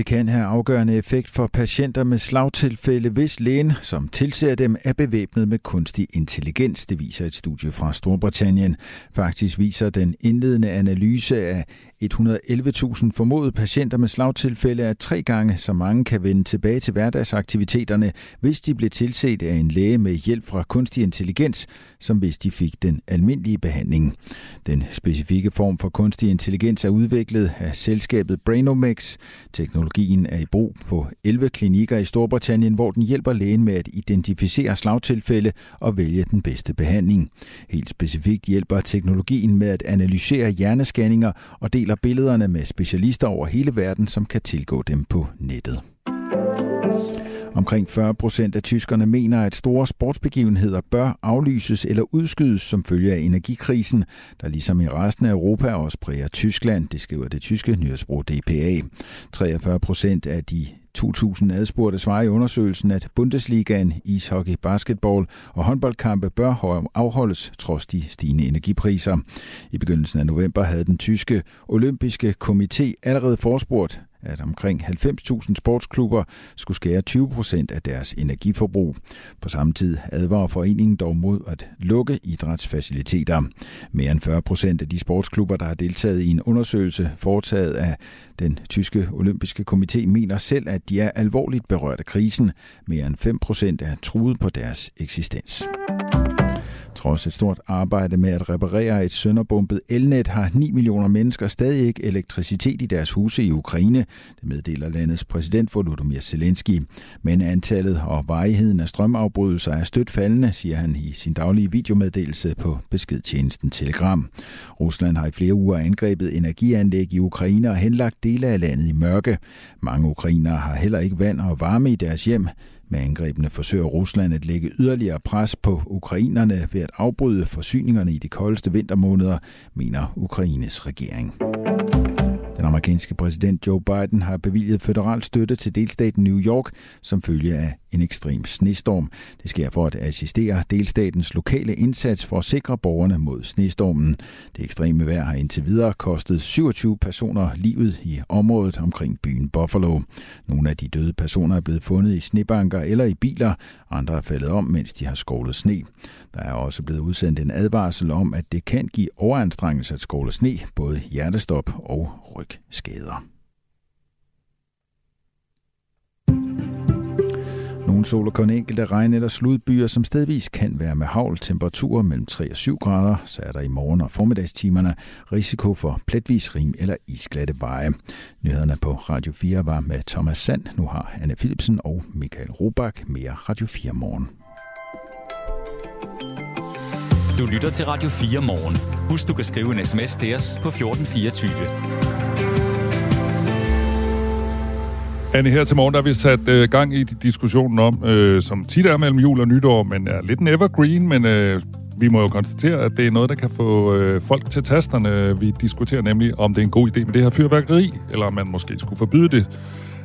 Det kan have afgørende effekt for patienter med slagtilfælde, hvis lægen, som tilser dem, er bevæbnet med kunstig intelligens. Det viser et studie fra Storbritannien. Faktisk viser den indledende analyse af 111.000 formodede patienter med slagtilfælde er tre gange så mange kan vende tilbage til hverdagsaktiviteterne, hvis de blev tilset af en læge med hjælp fra kunstig intelligens, som hvis de fik den almindelige behandling. Den specifikke form for kunstig intelligens er udviklet af selskabet Brainomex. Teknologien er i brug på 11 klinikker i Storbritannien, hvor den hjælper lægen med at identificere slagtilfælde og vælge den bedste behandling. Helt specifikt hjælper teknologien med at analysere hjerneskanninger og deler billederne med specialister over hele verden, som kan tilgå dem på nettet. Omkring 40 procent af tyskerne mener, at store sportsbegivenheder bør aflyses eller udskydes som følge af energikrisen, der ligesom i resten af Europa også præger Tyskland, det skriver det tyske nyhedsbrug DPA. 43 procent af de 2000 adspurgte svarer i undersøgelsen, at Bundesligaen, ishockey, basketball og håndboldkampe bør afholdes trods de stigende energipriser. I begyndelsen af november havde den tyske olympiske komité allerede forspurgt at omkring 90.000 sportsklubber skulle skære 20 procent af deres energiforbrug. På samme tid advarer foreningen dog mod at lukke idrætsfaciliteter. Mere end 40 procent af de sportsklubber, der har deltaget i en undersøgelse foretaget af den tyske olympiske komité, mener selv, at de er alvorligt berørt af krisen. Mere end 5 procent er truet på deres eksistens. Trods et stort arbejde med at reparere et sønderbumpet elnet, har 9 millioner mennesker stadig ikke elektricitet i deres huse i Ukraine. Det meddeler landets præsident Volodymyr Zelensky. Men antallet og varigheden af strømafbrydelser er stødt faldende, siger han i sin daglige videomeddelelse på beskedtjenesten Telegram. Rusland har i flere uger angrebet energianlæg i Ukraine og henlagt dele af landet i mørke. Mange ukrainere har heller ikke vand og varme i deres hjem. Med angrebene forsøger Rusland at lægge yderligere pres på ukrainerne ved at afbryde forsyningerne i de koldeste vintermåneder, mener Ukraines regering. Den amerikanske præsident Joe Biden har bevilget federal støtte til delstaten New York som følge af en ekstrem snestorm. Det sker for at assistere delstatens lokale indsats for at sikre borgerne mod snestormen. Det ekstreme vejr har indtil videre kostet 27 personer livet i området omkring byen Buffalo. Nogle af de døde personer er blevet fundet i snebanker eller i biler. Andre er faldet om, mens de har skovlet sne. Der er også blevet udsendt en advarsel om, at det kan give overanstrengelse at skåle sne, både hjertestop og rygskader. Nogle sol og kun enkelte regn- eller sludbyer, som stedvis kan være med havl temperaturer mellem 3 og 7 grader, så er der i morgen- og formiddagstimerne risiko for pletvis rim eller isglatte veje. Nyhederne på Radio 4 var med Thomas Sand. Nu har Anne Philipsen og Michael Robach mere Radio 4 morgen. Du lytter til Radio 4 morgen. Husk, du kan skrive en sms til os på 1424. Anne, her til morgen der har vi sat øh, gang i diskussionen om, øh, som tit er mellem jul og nytår, men er lidt en evergreen, men øh, vi må jo konstatere, at det er noget, der kan få øh, folk til tasterne. Vi diskuterer nemlig, om det er en god idé med det her fyrværkeri, eller om man måske skulle forbyde det.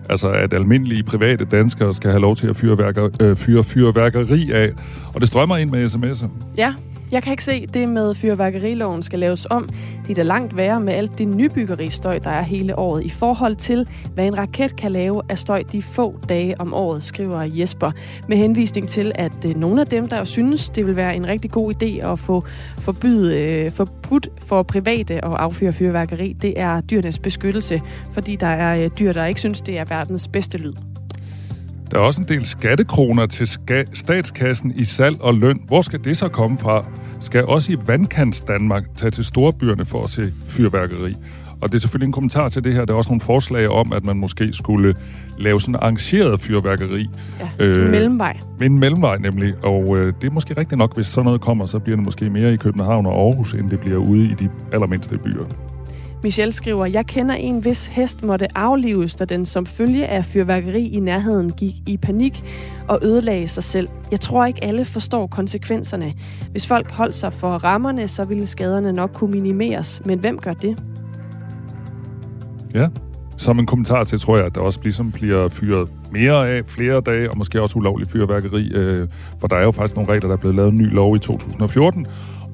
Altså, at almindelige private danskere skal have lov til at fyre, værker, øh, fyre fyrværkeri af. Og det strømmer ind med sms'er. Ja, jeg kan ikke se, det med fyrværkeriloven skal laves om. Det er da langt værre med alt det nybyggeristøj, der er hele året i forhold til, hvad en raket kan lave af støj de få dage om året, skriver Jesper. Med henvisning til, at øh, nogle af dem, der synes, det vil være en rigtig god idé at få forbyde, øh, forbudt for private at affyre fyrværkeri, det er dyrenes beskyttelse, fordi der er øh, dyr, der ikke synes, det er verdens bedste lyd. Der er også en del skattekroner til ska- statskassen i salg og løn. Hvor skal det så komme fra? Skal også i vandkants Danmark tage til storbyerne for at se fyrværkeri? Og det er selvfølgelig en kommentar til det her. Der er også nogle forslag om, at man måske skulle lave sådan arrangeret fyrværkeri. Ja, øh, mellemvej. En mellemvej nemlig. Og øh, det er måske rigtigt nok, hvis sådan noget kommer, så bliver det måske mere i København og Aarhus, end det bliver ude i de allermindste byer. Michelle skriver, jeg kender en, hvis hest måtte aflives, da den som følge af fyrværkeri i nærheden gik i panik og ødelagde sig selv. Jeg tror ikke alle forstår konsekvenserne. Hvis folk holdt sig for rammerne, så ville skaderne nok kunne minimeres. Men hvem gør det? Ja, som en kommentar til, tror jeg, at der også ligesom bliver fyret mere af flere dage, og måske også ulovlig fyrværkeri, øh, for der er jo faktisk nogle regler, der er blevet lavet en ny lov i 2014,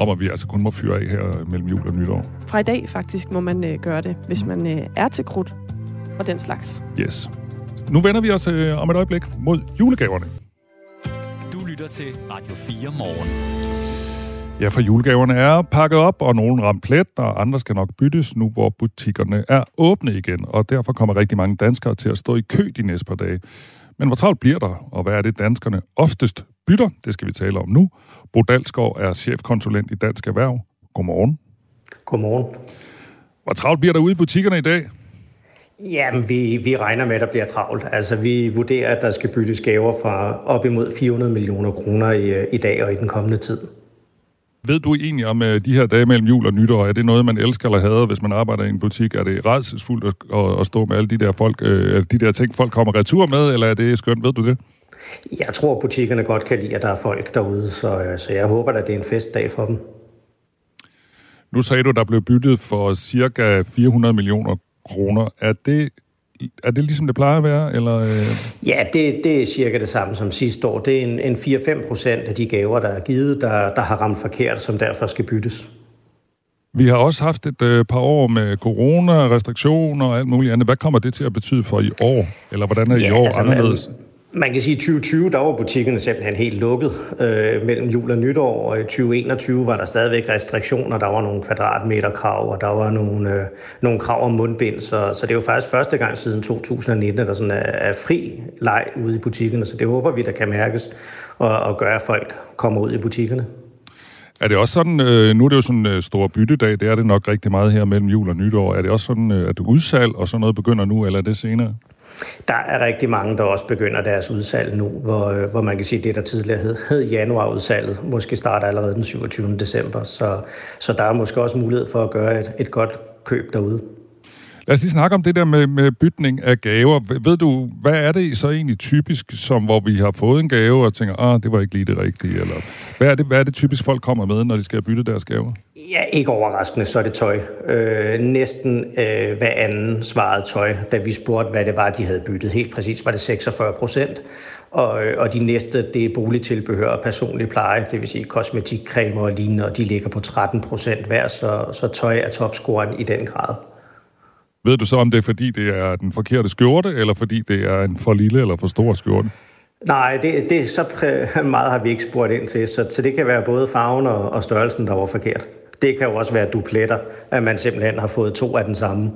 om at vi altså kun må fyre af her mellem jul og nytår. Fra i dag faktisk må man øh, gøre det, hvis man øh, er til krudt og den slags. Yes. Nu vender vi os øh, om et øjeblik mod julegaverne. Du lytter til Radio 4 morgen. Ja, for julegaverne er pakket op, og nogle ramt plet, og andre skal nok byttes nu, hvor butikkerne er åbne igen. Og derfor kommer rigtig mange danskere til at stå i kø de næste par dage. Men hvor travlt bliver der, og hvad er det, danskerne oftest bytter? Det skal vi tale om nu. Bo Dalsgaard er chefkonsulent i Dansk Erhverv. Godmorgen. Godmorgen. Hvor travlt bliver der ude i butikkerne i dag? Jamen, vi, vi regner med, at der bliver travlt. Altså, vi vurderer, at der skal byttes gaver fra op imod 400 millioner kroner i, i dag og i den kommende tid. Ved du egentlig om øh, de her dage mellem jul og nytår, er det noget, man elsker eller hader, hvis man arbejder i en butik? Er det redselsfuldt at, at stå med alle de der, folk, øh, de der ting, folk kommer retur med, eller er det skønt? Ved du det? Jeg tror, butikkerne godt kan lide, at der er folk derude, så, øh, så jeg håber, at det er en festdag for dem. Nu sagde du, der blev byttet for cirka 400 millioner kroner. Er det er det ligesom det plejer at være? Eller, øh? Ja, det, det er cirka det samme som sidste år. Det er en, en 4-5 procent af de gaver, der er givet, der, der har ramt forkert, som derfor skal byttes. Vi har også haft et øh, par år med corona, restriktioner og alt muligt andet. Hvad kommer det til at betyde for i år? Eller hvordan er ja, i år altså, anderledes? Man, man kan sige, at i 2020 der var butikkerne simpelthen helt lukket øh, mellem jul og nytår, og i 2021 var der stadigvæk restriktioner. Der var nogle kvadratmeterkrav, og der var nogle, øh, nogle krav om mundbind. Så, så det er jo faktisk første gang siden 2019, at der sådan er, er fri leg ude i butikkerne. Så det håber vi, der kan mærkes og, og gøre, at folk kommer ud i butikkerne. Er det også sådan, øh, nu er det jo sådan en øh, stor byttedag, det er det nok rigtig meget her mellem jul og nytår. Er det også sådan, øh, at udsalg og sådan noget begynder nu, eller er det senere? Der er rigtig mange, der også begynder deres udsalg nu, hvor, øh, hvor man kan sige, at det, der tidligere hed, hed januarudsalget, måske starter allerede den 27. december. Så, så der er måske også mulighed for at gøre et, et godt køb derude. Lad os lige snakke om det der med, med bytning af gaver. Ved du, hvad er det så egentlig typisk, som hvor vi har fået en gave og tænker, ah, det var ikke lige det rigtige? Eller hvad er det, hvad er det typisk, folk kommer med, når de skal bytte deres gaver? Ja, ikke overraskende, så er det tøj. Øh, næsten øh, hver anden svarede tøj, da vi spurgte, hvad det var, de havde byttet. Helt præcis var det 46 procent. Og, øh, og de næste, det er boligtilbehør og personlig pleje, det vil sige kosmetikcremer og lignende, og de ligger på 13 procent hver, så, så tøj er topscoren i den grad. Ved du så, om det er fordi, det er den forkerte skjorte, eller fordi det er en for lille eller for stor skjorte? Nej, det, det så meget har vi ikke spurgt ind til, så, så det kan være både farven og, og størrelsen, der var forkert. Det kan jo også være dupletter, at man simpelthen har fået to af den samme.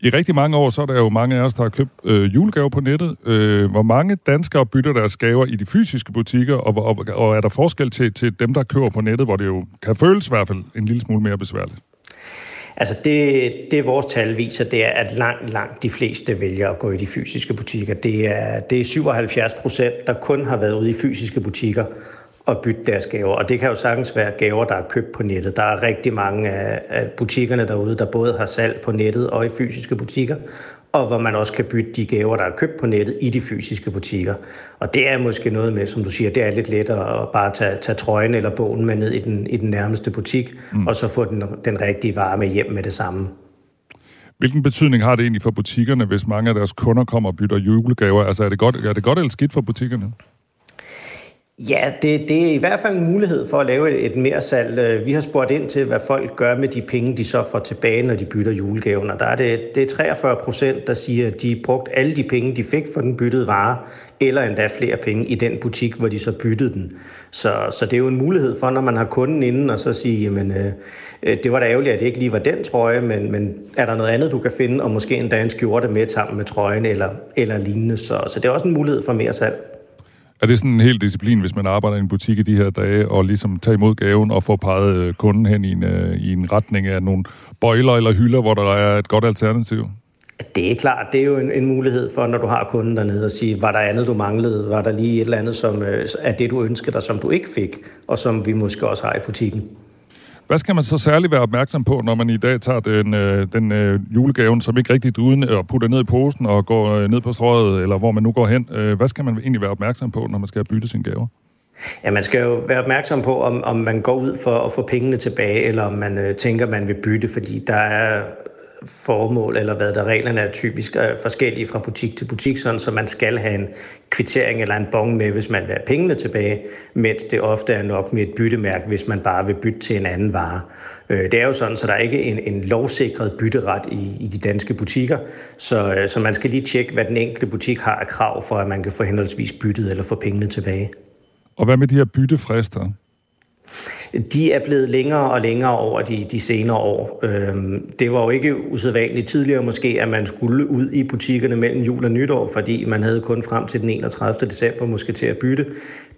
I rigtig mange år, så er der jo mange af os, der har købt øh, julegaver på nettet. Øh, hvor mange danskere bytter deres gaver i de fysiske butikker, og, og, og er der forskel til, til dem, der køber på nettet, hvor det jo kan føles i hvert fald en lille smule mere besværligt? Altså det, det vores tal viser, det er, at langt, langt de fleste vælger at gå i de fysiske butikker. Det er, det er 77 procent, der kun har været ude i fysiske butikker og bytte deres gaver. Og det kan jo sagtens være gaver, der er købt på nettet. Der er rigtig mange af, af butikkerne derude, der både har salg på nettet og i fysiske butikker, og hvor man også kan bytte de gaver, der er købt på nettet i de fysiske butikker. Og det er måske noget med, som du siger, det er lidt lettere at bare tage, tage trøjen eller bogen med ned i den, i den nærmeste butik, mm. og så få den, den rigtige vare med hjem med det samme. Hvilken betydning har det egentlig for butikkerne, hvis mange af deres kunder kommer og bytter julegaver? Altså er det godt, er det godt eller skidt for butikkerne? Ja, det, det er i hvert fald en mulighed for at lave et, mere salg. Øh, vi har spurgt ind til, hvad folk gør med de penge, de så får tilbage, når de bytter julegaven. Og der er det, det er 43 procent, der siger, at de brugt alle de penge, de fik for den byttede vare, eller endda flere penge i den butik, hvor de så byttede den. Så, så det er jo en mulighed for, når man har kunden inden, og så sige, jamen, øh, øh, det var da ærgerligt, at det ikke lige var den trøje, men, men er der noget andet, du kan finde, og måske endda en skjorte med sammen med trøjen eller, eller lignende. Så, så det er også en mulighed for mere salg. Er det sådan en hel disciplin, hvis man arbejder i en butik i de her dage, og ligesom tager imod gaven og får peget øh, kunden hen i en, øh, i en retning af nogle bøjler eller hylder, hvor der er et godt alternativ? Det er klart, det er jo en, en mulighed for, når du har kunden dernede, at sige, var der andet, du manglede? Var der lige et eller andet, som øh, er det, du ønskede dig, som du ikke fik, og som vi måske også har i butikken? Hvad skal man så særligt være opmærksom på, når man i dag tager den, øh, den øh, julegaven, som ikke rigtigt uden at putte ned i posen og går øh, ned på strøget, eller hvor man nu går hen? Øh, hvad skal man egentlig være opmærksom på, når man skal bytte sin gaver? Ja, man skal jo være opmærksom på, om, om man går ud for at få pengene tilbage, eller om man øh, tænker, man vil bytte, fordi der er formål, eller hvad der reglerne er typisk er forskellige fra butik til butik, sådan så man skal have en kvittering eller en bong med, hvis man vil have pengene tilbage, mens det ofte er nok med et byttemærke, hvis man bare vil bytte til en anden vare. Øh, det er jo sådan, så der er ikke en, en lovsikret bytteret i, i de danske butikker, så, øh, så man skal lige tjekke, hvad den enkelte butik har af krav for, at man kan få henholdsvis byttet eller få pengene tilbage. Og hvad med de her byttefrister? De er blevet længere og længere over de, de senere år. Øhm, det var jo ikke usædvanligt tidligere måske, at man skulle ud i butikkerne mellem jul og nytår, fordi man havde kun frem til den 31. december måske til at bytte.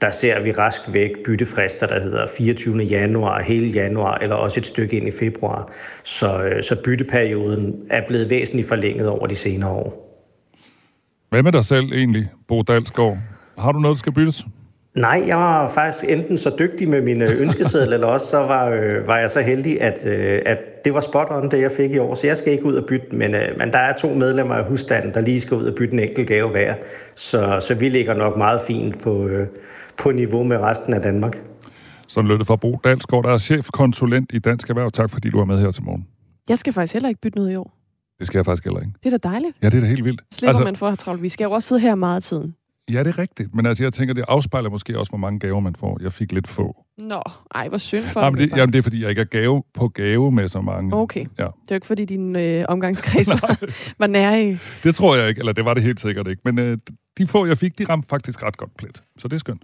Der ser vi rask væk byttefrister, der hedder 24. januar, hele januar, eller også et stykke ind i februar. Så, øh, så bytteperioden er blevet væsentligt forlænget over de senere år. Hvad med dig selv egentlig, Bo Dalsgaard? Har du noget, der skal byttes? Nej, jeg var faktisk enten så dygtig med min øh, ønskeseddel, eller også så var, øh, var jeg så heldig, at, øh, at det var spot on, det jeg fik i år. Så jeg skal ikke ud og bytte, men, øh, men der er to medlemmer af husstanden, der lige skal ud og bytte en enkelt gave hver. Så, så vi ligger nok meget fint på, øh, på niveau med resten af Danmark. Sådan lød det fra Bo Dalsgaard, der er chefkonsulent i Dansk Erhverv. Tak fordi du er med her til morgen. Jeg skal faktisk heller ikke bytte noget i år. Det skal jeg faktisk heller ikke. Det er da dejligt. Ja, det er da helt vildt. Slipper altså, man for at have travlt. Vi skal jo også sidde her meget af tiden. Ja, det er rigtigt. Men altså, jeg tænker, det afspejler måske også, hvor mange gaver man får. Jeg fik lidt få. Nå, ej, hvor synd for jamen, det, jamen, det er, fordi jeg ikke er gave på gave med så mange. Okay. Ja. Det er jo ikke, fordi din øh, omgangskreds var, var nær i. Det tror jeg ikke, eller det var det helt sikkert ikke. Men øh, de få, jeg fik, de ramte faktisk ret godt plet. Så det er skønt.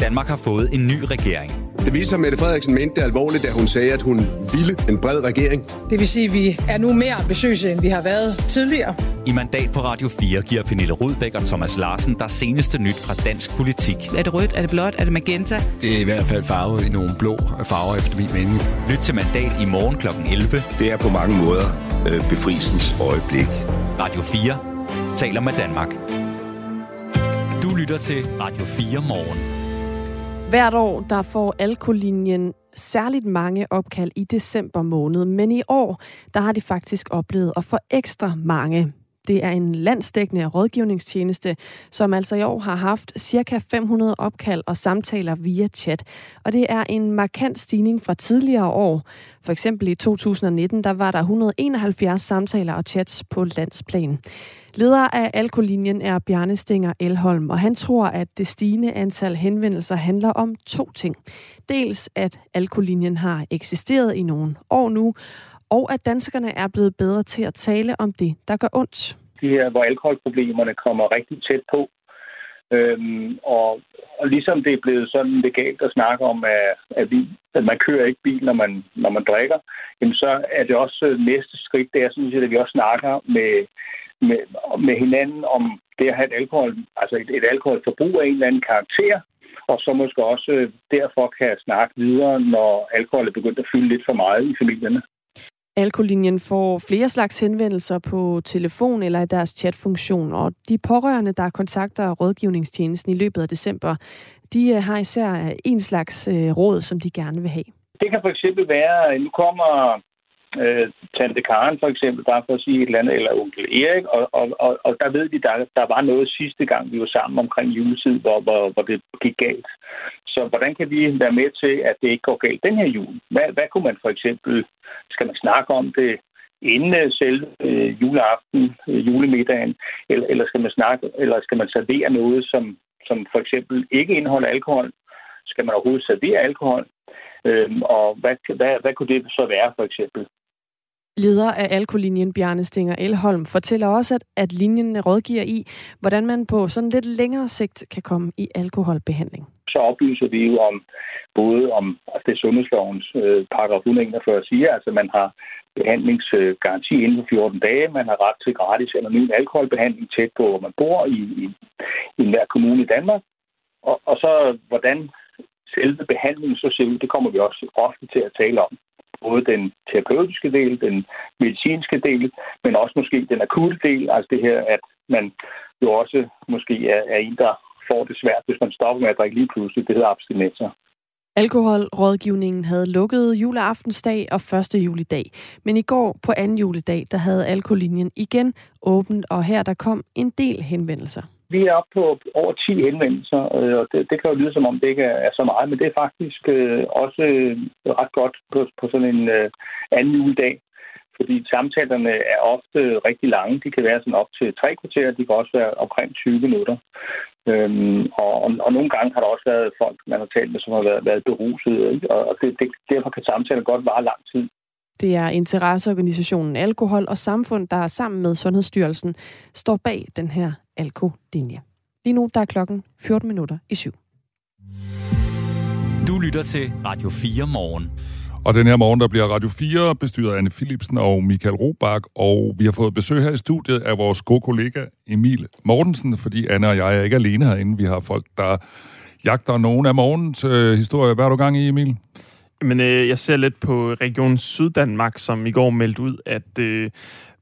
Danmark har fået en ny regering. Det viser, at Mette Frederiksen mente det alvorligt, da hun sagde, at hun ville en bred regering. Det vil sige, at vi er nu mere ambitiøse, end vi har været tidligere. I mandat på Radio 4 giver Pernille Rudbæk og Thomas Larsen der seneste nyt fra dansk politik. Er det rødt? Er det blåt? Er det magenta? Det er i hvert fald farvet i nogle blå farver, efter min mening. Lyt til mandat i morgen kl. 11. Det er på mange måder øh, befrielsens øjeblik. Radio 4 taler med Danmark. Du lytter til Radio 4 morgen. Hvert år der får alkolinjen særligt mange opkald i december måned, men i år der har de faktisk oplevet at få ekstra mange. Det er en landsdækkende rådgivningstjeneste, som altså i år har haft ca. 500 opkald og samtaler via chat. Og det er en markant stigning fra tidligere år. For eksempel i 2019, der var der 171 samtaler og chats på landsplan. Leder af Alkolinjen er Bjarne Stinger Elholm, og han tror, at det stigende antal henvendelser handler om to ting. Dels at Alkolinjen har eksisteret i nogle år nu, og at danskerne er blevet bedre til at tale om det, der gør ondt. Det her, hvor alkoholproblemerne kommer rigtig tæt på, Øhm, og, og ligesom det er blevet sådan legalt at snakke om, at, at, vi, at man kører ikke bil, når man, når man drikker, jamen så er det også øh, næste skridt, det er sådan set, at vi også snakker med, med, med hinanden om det at have et, alkohol, altså et, et alkoholforbrug af en eller anden karakter, og så måske også øh, derfor kan snakke videre, når alkohol er begyndt at fylde lidt for meget i familierne. Alkolinjen får flere slags henvendelser på telefon eller i deres chatfunktion, og de pårørende, der kontakter rådgivningstjenesten i løbet af december, de øh, har især øh, en slags øh, råd, som de gerne vil have. Det kan for eksempel være, nu kommer øh, Tante Karen for eksempel, bare for at sige et eller andet, eller onkel Erik, og, og, og, og der ved de, der, der var noget sidste gang, vi var sammen omkring juletid, hvor, hvor, hvor det gik galt. Så hvordan kan vi være med til, at det ikke går galt den her jul? Hvad, hvad kunne man for eksempel, skal man snakke om det inden øh, selve øh, juleaften, øh, julemiddagen, eller, eller, skal man snakke, eller skal man servere noget, som, som for eksempel ikke indeholder alkohol? Skal man overhovedet servere alkohol? Øhm, og hvad, hvad, hvad kunne det så være, for eksempel? Leder af alkolinjen Bjarne Stinger Elholm fortæller også, at, at linjen rådgiver i, hvordan man på sådan lidt længere sigt kan komme i alkoholbehandling. Så oplyser vi jo om både om altså det sundhedslovens øh, paragraf 141 siger, altså man har behandlingsgaranti inden for 14 dage, man har ret til gratis anonym alkoholbehandling tæt på, hvor man bor i, i, i enhver kommune i Danmark. Og, og så hvordan selve behandlingen så ser ud, det kommer vi også ofte til at tale om både den terapeutiske del, den medicinske del, men også måske den akutte del, altså det her, at man jo også måske er, er en, der får det svært, hvis man stopper med at drikke lige pludselig. Det hedder abstinenser. Alkoholrådgivningen havde lukket juleaftensdag og første juledag. Men i går på anden juledag, der havde alkoholinjen igen åbent, og her der kom en del henvendelser. Vi er oppe på over 10 henvendelser, øh, og det, det kan jo lyde som om det ikke er så meget, men det er faktisk øh, også øh, ret godt på, på sådan en øh, anden juledag. Fordi samtalerne er ofte rigtig lange. De kan være sådan op til tre kvarter, de kan også være omkring 20 minutter. Øhm, og, og, og nogle gange har der også været folk, man har talt med, som har været, været beruset. Ikke? Og det, det, derfor kan samtaler godt vare lang tid. Det er interesseorganisationen Alkohol og Samfund, der sammen med Sundhedsstyrelsen står bag den her alkolinje. Lige nu der er klokken 14 minutter i syv. Du lytter til Radio 4 morgen. Og den her morgen, der bliver Radio 4 bestyret af Anne Philipsen og Michael Robach, og vi har fået besøg her i studiet af vores gode kollega Emil Mortensen, fordi Anne og jeg er ikke alene herinde. Vi har folk, der jagter nogen af morgens øh, historie. Hvad er du gang i, Emil? Men øh, jeg ser lidt på Region Syddanmark, som i går meldte ud, at øh,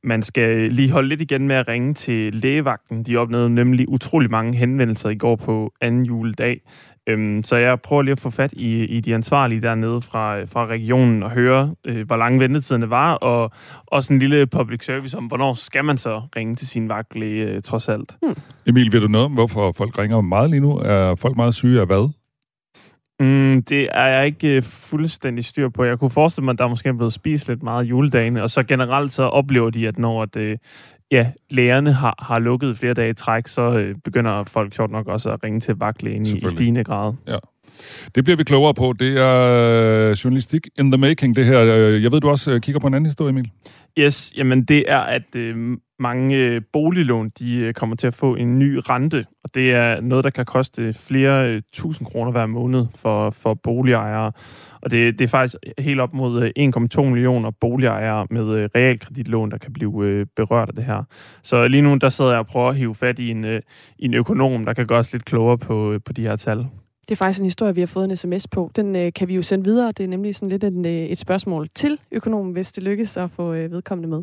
man skal lige holde lidt igen med at ringe til lægevagten. De oplevede nemlig utrolig mange henvendelser i går på anden juledag. Øhm, så jeg prøver lige at få fat i, i de ansvarlige dernede fra, fra regionen og høre, øh, hvor lange ventetiderne var, og også en lille public service om, hvornår skal man så ringe til sin vagtlæge øh, trods alt. Hmm. Emil, ved du noget om, hvorfor folk ringer meget lige nu? Er folk meget syge af hvad? Mm, det er jeg ikke øh, fuldstændig styr på. Jeg kunne forestille mig, at der måske er blevet spist lidt meget juledagene, og så generelt så oplever de, at når det, ja, lægerne har, har lukket flere dage i træk, så øh, begynder folk sjovt nok også at ringe til vagtlægen i, i stigende grad. Ja. Det bliver vi klogere på. Det er øh, journalistik in the making, det her. Jeg ved, du også kigger på en anden historie, Emil. Yes, jamen det er, at øh, mange øh, boliglån de øh, kommer til at få en ny rente, og det er noget, der kan koste flere øh, tusind kroner hver måned for, for boligejere. Og det, det er faktisk helt op mod øh, 1,2 millioner boligejere med øh, realkreditlån, der kan blive øh, berørt af det her. Så lige nu, der sidder jeg og prøver at hive fat i en, i en økonom, der kan gøre os lidt klogere på, på de her tal. Det er faktisk en historie, vi har fået en sms på. Den øh, kan vi jo sende videre. Det er nemlig sådan lidt en, øh, et spørgsmål til økonomen, hvis det lykkes at få øh, vedkommende med.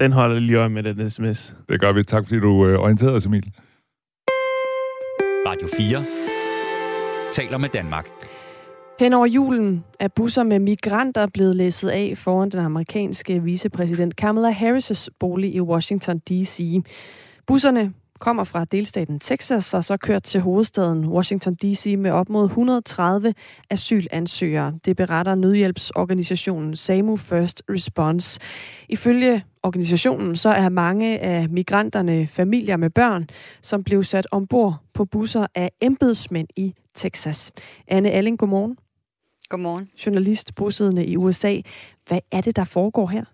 Den holder lige øje med, den sms. Det gør vi. Tak, fordi du øh, orienterede os, Emil. Radio 4 taler med Danmark. Hen over julen er busser med migranter blevet læsset af foran den amerikanske vicepræsident Kamala Harris' bolig i Washington D.C. Busserne kommer fra delstaten Texas og så kørt til hovedstaden Washington D.C. med op mod 130 asylansøgere. Det beretter nødhjælpsorganisationen SAMU First Response. Ifølge organisationen så er mange af migranterne familier med børn, som blev sat ombord på busser af embedsmænd i Texas. Anne Alling, godmorgen. Godmorgen. Journalist bosiddende i USA. Hvad er det, der foregår her?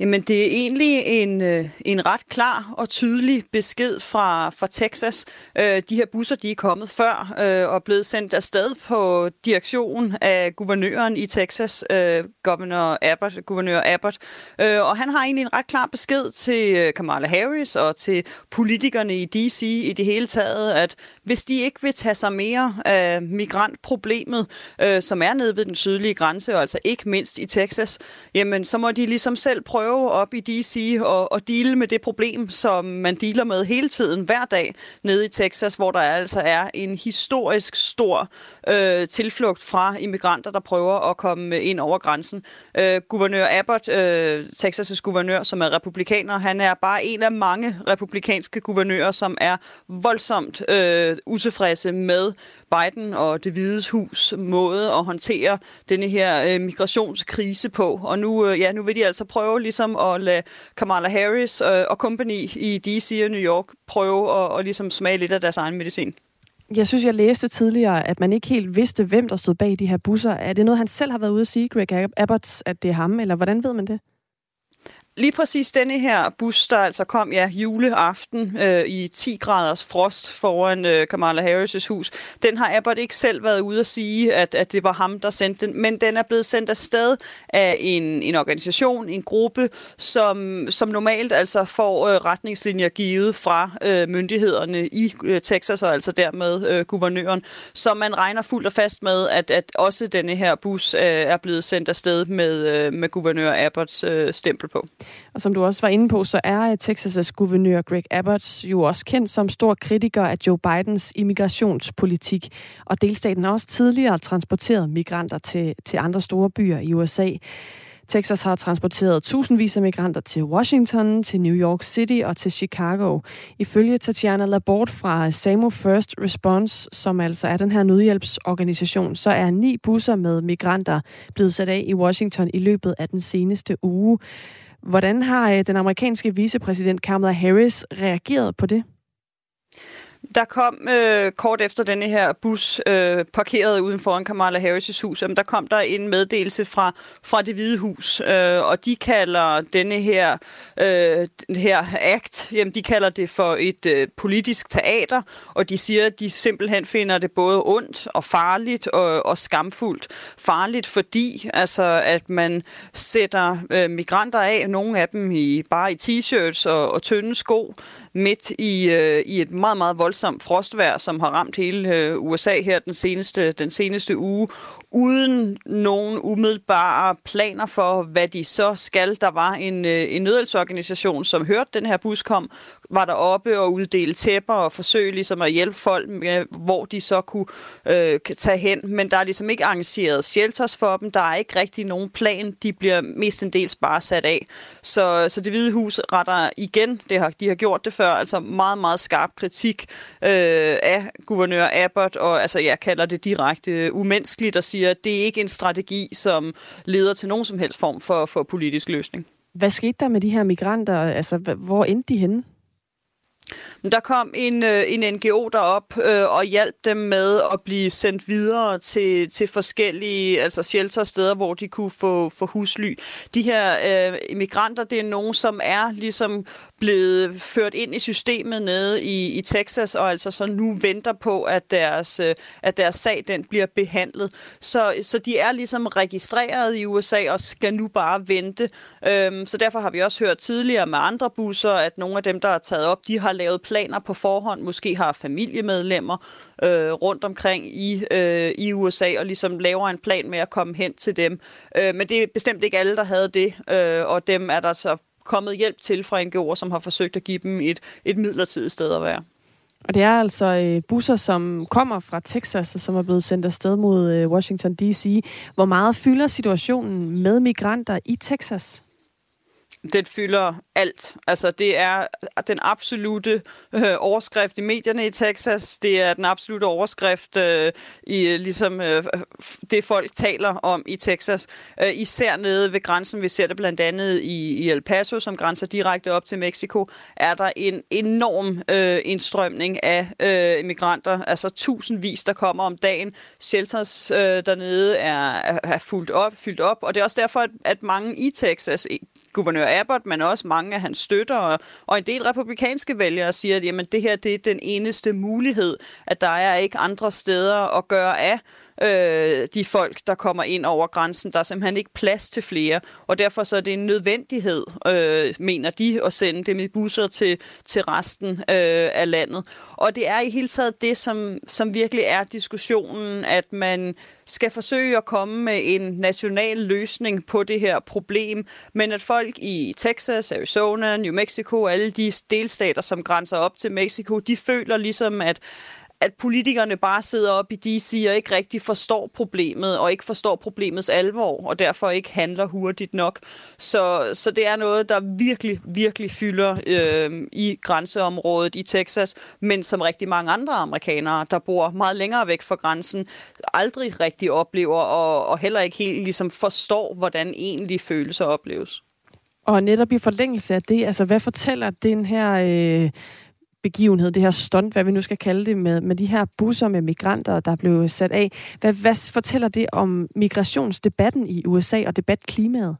Jamen, det er egentlig en, øh, en ret klar og tydelig besked fra, fra Texas. Øh, de her busser, de er kommet før øh, og blevet sendt afsted på direktion af guvernøren i Texas, øh, governor Abbott, guvernør Abbott. Og han har egentlig en ret klar besked til Kamala Harris og til politikerne i D.C. i det hele taget, at hvis de ikke vil tage sig mere af migrantproblemet, som er nede ved den sydlige grænse, og altså ikke mindst i Texas, jamen så må de ligesom selv prøve prøve op i DC og, og dele med det problem, som man dealer med hele tiden, hver dag, nede i Texas, hvor der altså er en historisk stor øh, tilflugt fra immigranter, der prøver at komme øh, ind over grænsen. Øh, guvernør Abbott, øh, Texas' guvernør, som er republikaner, han er bare en af mange republikanske guvernører, som er voldsomt øh, utilfredse med Biden og det hvide hus måde at håndtere denne her øh, migrationskrise på. Og nu, øh, ja, nu vil de altså prøve ligesom at lade Kamala Harris øh, og company i D.C. og New York prøve at, og ligesom smage lidt af deres egen medicin. Jeg synes, jeg læste tidligere, at man ikke helt vidste, hvem der stod bag de her busser. Er det noget, han selv har været ude at sige, Greg Abbott, at det er ham, eller hvordan ved man det? Lige præcis denne her bus, der altså kom ja, juleaften øh, i 10 graders frost foran øh, Kamala Harris' hus, den har Abbott ikke selv været ude at sige, at, at det var ham, der sendte den, men den er blevet sendt afsted af en, en organisation, en gruppe, som, som normalt altså får øh, retningslinjer givet fra øh, myndighederne i øh, Texas, og altså dermed øh, guvernøren, så man regner fuldt og fast med, at, at også denne her bus øh, er blevet sendt afsted med, øh, med guvernør Abbotts øh, stempel på. Og som du også var inde på, så er øh, Texas' guvernør Greg Abbott jo også kendt som stor kritiker af Joe Bidens immigrationspolitik. Og delstaten har også tidligere transporteret migranter til, til andre store byer i USA. Texas har transporteret tusindvis af migranter til Washington, til New York City og til Chicago. Ifølge Tatiana Labort fra øh, SAMO First Response, som altså er den her nødhjælpsorganisation, så er ni busser med migranter blevet sat af i Washington i løbet af den seneste uge. Hvordan har øh, den amerikanske vicepræsident Kamala Harris reageret på det? Der kom øh, kort efter denne her bus øh, parkeret uden foran Kamala Harris' hus, jamen, der kom der en meddelelse fra, fra det hvide hus, øh, og de kalder denne her, øh, her act, jamen, de kalder det for et øh, politisk teater, og de siger, at de simpelthen finder det både ondt og farligt og, og skamfuldt. Farligt, fordi altså, at man sætter øh, migranter af, nogle af dem i, bare i t-shirts og, og tynde sko, midt i, øh, i et meget, meget voldsomt frostvejr, som har ramt hele øh, USA her den seneste, den seneste uge, uden nogen umiddelbare planer for, hvad de så skal. Der var en, øh, en nødhjælpsorganisation, som hørte den her bus kom, var der oppe og uddele tæpper og forsøge ligesom at hjælpe folk med, hvor de så kunne øh, tage hen. Men der er ligesom ikke arrangeret shelters for dem. Der er ikke rigtig nogen plan. De bliver mest en dels bare sat af. Så, så det hvide hus retter igen, det har, de har gjort det før, altså meget, meget skarp kritik øh, af guvernør Abbott, og altså jeg kalder det direkte umenneskeligt at sige, at det er ikke en strategi, som leder til nogen som helst form for, for politisk løsning. Hvad skete der med de her migranter? Altså, hvor endte de henne? Der kom en, øh, en NGO derop øh, og hjalp dem med at blive sendt videre til, til forskellige altså shelter steder, hvor de kunne få, få husly. De her øh, immigranter, det er nogen, som er ligesom blevet ført ind i systemet nede i, i Texas, og altså så nu venter på, at deres, øh, at deres sag den bliver behandlet. Så, så de er ligesom registreret i USA og skal nu bare vente. Øhm, så derfor har vi også hørt tidligere med andre busser, at nogle af dem, der er taget op, de har lavet planer på forhånd, måske har familiemedlemmer øh, rundt omkring i, øh, i USA, og ligesom laver en plan med at komme hen til dem. Øh, men det er bestemt ikke alle, der havde det, øh, og dem er der så kommet hjælp til fra NGO'er, som har forsøgt at give dem et, et midlertidigt sted at være. Og det er altså øh, busser, som kommer fra Texas, og som er blevet sendt afsted mod øh, Washington D.C. Hvor meget fylder situationen med migranter i Texas? Den fylder alt. Altså, det er den absolute øh, overskrift i medierne i Texas. Det er den absolute overskrift øh, i øh, ligesom øh, det, folk taler om i Texas. Øh, især nede ved grænsen, vi ser det blandt andet i, i El Paso, som grænser direkte op til Mexico, er der en enorm øh, indstrømning af øh, immigranter. Altså tusindvis, der kommer om dagen. Shelters øh, dernede er, er, fuldt op, fyldt op, og det er også derfor, at, at mange i Texas guvernør Abbott, men også mange af hans støtter og, og en del republikanske vælgere siger, at jamen, det her det er den eneste mulighed, at der er ikke andre steder at gøre af øh, de folk, der kommer ind over grænsen. Der er simpelthen ikke plads til flere, og derfor så er det en nødvendighed, øh, mener de, at sende dem i busser til, til resten øh, af landet. Og det er i hele taget det, som, som virkelig er diskussionen, at man skal forsøge at komme med en national løsning på det her problem, men at folk i Texas, Arizona, New Mexico, alle de delstater, som grænser op til Mexico, de føler ligesom, at at politikerne bare sidder op i DC og ikke rigtig forstår problemet, og ikke forstår problemets alvor, og derfor ikke handler hurtigt nok. Så, så det er noget, der virkelig, virkelig fylder øh, i grænseområdet i Texas, men som rigtig mange andre amerikanere, der bor meget længere væk fra grænsen, aldrig rigtig oplever, og, og heller ikke helt ligesom forstår, hvordan egentlig følelser opleves. Og netop i forlængelse af det, altså hvad fortæller den her... Øh begivenhed, det her stunt, hvad vi nu skal kalde det, med, med de her busser med migranter, der blev sat af. Hvad, hvad fortæller det om migrationsdebatten i USA og debatklimaet?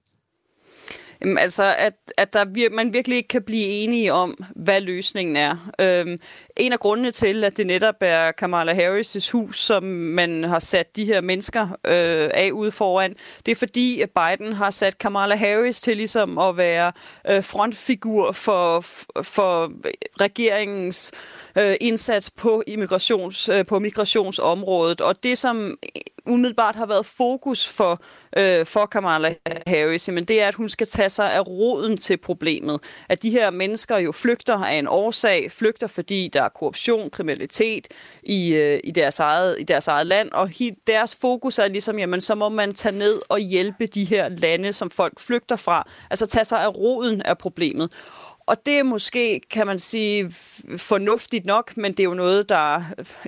Jamen, altså, at, at der vir- man virkelig ikke kan blive enige om, hvad løsningen er. Øhm, en af grundene til, at det netop er Kamala Harris' hus, som man har sat de her mennesker øh, af ude foran, det er fordi, at Biden har sat Kamala Harris til ligesom at være øh, frontfigur for, for regeringens øh, indsats på, immigrations, øh, på migrationsområdet. Og det, som umiddelbart har været fokus for, øh, for Kamala Harris, men det er, at hun skal tage sig af roden til problemet. At de her mennesker jo flygter af en årsag, flygter fordi der er korruption, kriminalitet i, øh, i, deres, eget, i deres eget land, og he, deres fokus er ligesom, jamen så må man tage ned og hjælpe de her lande, som folk flygter fra. Altså tage sig af roden af problemet. Og det er måske, kan man sige, fornuftigt nok, men det er jo noget, der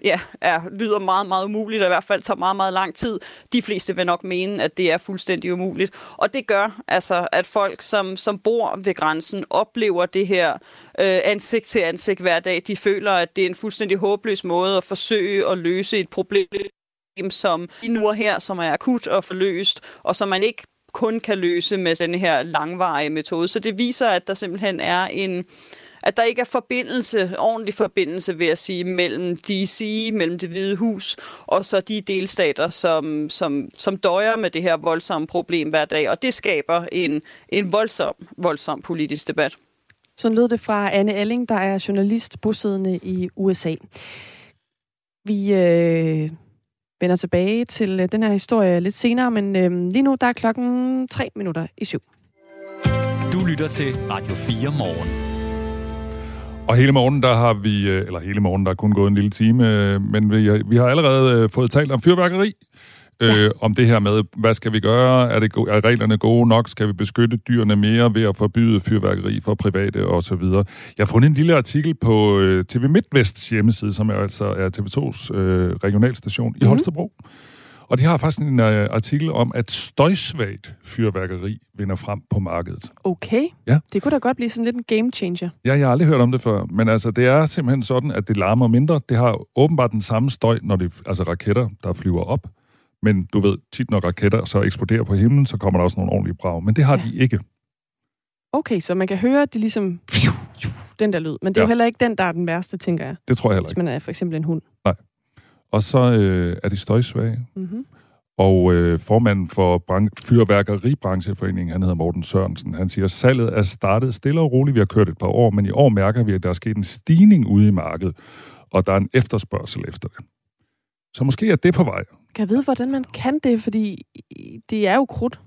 ja, er, lyder meget, meget umuligt, og i hvert fald tager meget, meget lang tid. De fleste vil nok mene, at det er fuldstændig umuligt. Og det gør altså, at folk, som, som bor ved grænsen, oplever det her øh, ansigt til ansigt hver dag. De føler, at det er en fuldstændig håbløs måde at forsøge at løse et problem som i nu og her, som er akut og forløst, og som man ikke kun kan løse med den her langvarige metode. Så det viser, at der simpelthen er en at der ikke er forbindelse, ordentlig forbindelse, vil jeg sige, mellem DC, mellem det hvide hus, og så de delstater, som, som, som døjer med det her voldsomme problem hver dag. Og det skaber en, en voldsom, voldsom politisk debat. Så lød det fra Anne Elling, der er journalist bosiddende i USA. Vi øh, vender tilbage til øh, den her historie lidt senere, men øh, lige nu der er klokken 3 minutter i syv. Du lytter til Radio 4 morgen. Og hele morgen, der har vi, øh, eller hele morgen, der er kun gået en lille time, øh, men vi, vi har allerede fået talt om fyrværkeri. Ja. Øh, om det her med, hvad skal vi gøre? Er, det, er reglerne gode nok? Skal vi beskytte dyrene mere ved at forbyde fyrværkeri for private osv.? Jeg har fundet en lille artikel på øh, TV MidtVests hjemmeside, som er altså er TV2's øh, regionalstation i mhm. Holstebro. Og de har faktisk en øh, artikel om, at støjsvagt fyrværkeri vinder frem på markedet. Okay. Ja. Det kunne da godt blive sådan lidt en game changer. Ja, jeg har aldrig hørt om det før. Men altså, det er simpelthen sådan, at det larmer mindre. Det har åbenbart den samme støj, når det altså raketter, der flyver op. Men du ved, tit når raketter så eksploderer på himlen, så kommer der også nogle ordentlige brag. Men det har ja. de ikke. Okay, så man kan høre, at de ligesom... Den der lyd. Men det er ja. jo heller ikke den, der er den værste, tænker jeg. Det tror jeg heller ikke. Hvis man er for eksempel en hund. Nej. Og så øh, er de støjsvage. Mm-hmm. Og øh, formanden for bran- Fyrværkeribrancheforeningen, han hedder Morten Sørensen, han siger, salget er startet stille og roligt. Vi har kørt et par år, men i år mærker vi, at der er sket en stigning ude i markedet, og der er en efterspørgsel efter det. Så måske er det på vej. Kan jeg vide, hvordan man kan det? Fordi det er jo krudt.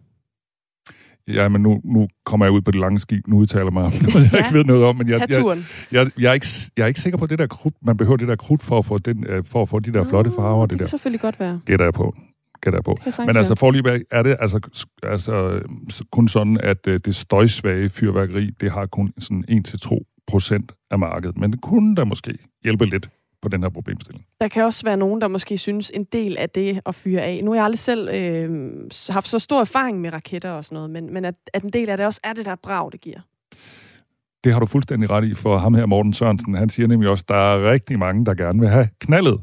Ja, men nu, nu kommer jeg ud på det lange ski. Nu udtaler mig om noget, jeg ja. ikke ved noget om. Men jeg, jeg, jeg, jeg, er ikke, jeg er ikke sikker på det der krudt. Man behøver det der krudt for at få, den, øh, for at få de der flotte farver. Det, det kan der. selvfølgelig godt være. Gætter jeg på. Gætter jeg på. Men altså, for lige er det altså, altså kun sådan, at øh, det støjsvage fyrværkeri, det har kun sådan 1-2 procent af markedet. Men det kunne da måske hjælpe lidt på den her problemstilling. Der kan også være nogen, der måske synes en del af det at fyre af. Nu har jeg aldrig selv øh, haft så stor erfaring med raketter og sådan noget, men, men at, at en del af det også er det der brag, det giver. Det har du fuldstændig ret i, for ham her, Morten Sørensen, han siger nemlig også, at der er rigtig mange, der gerne vil have knaldet.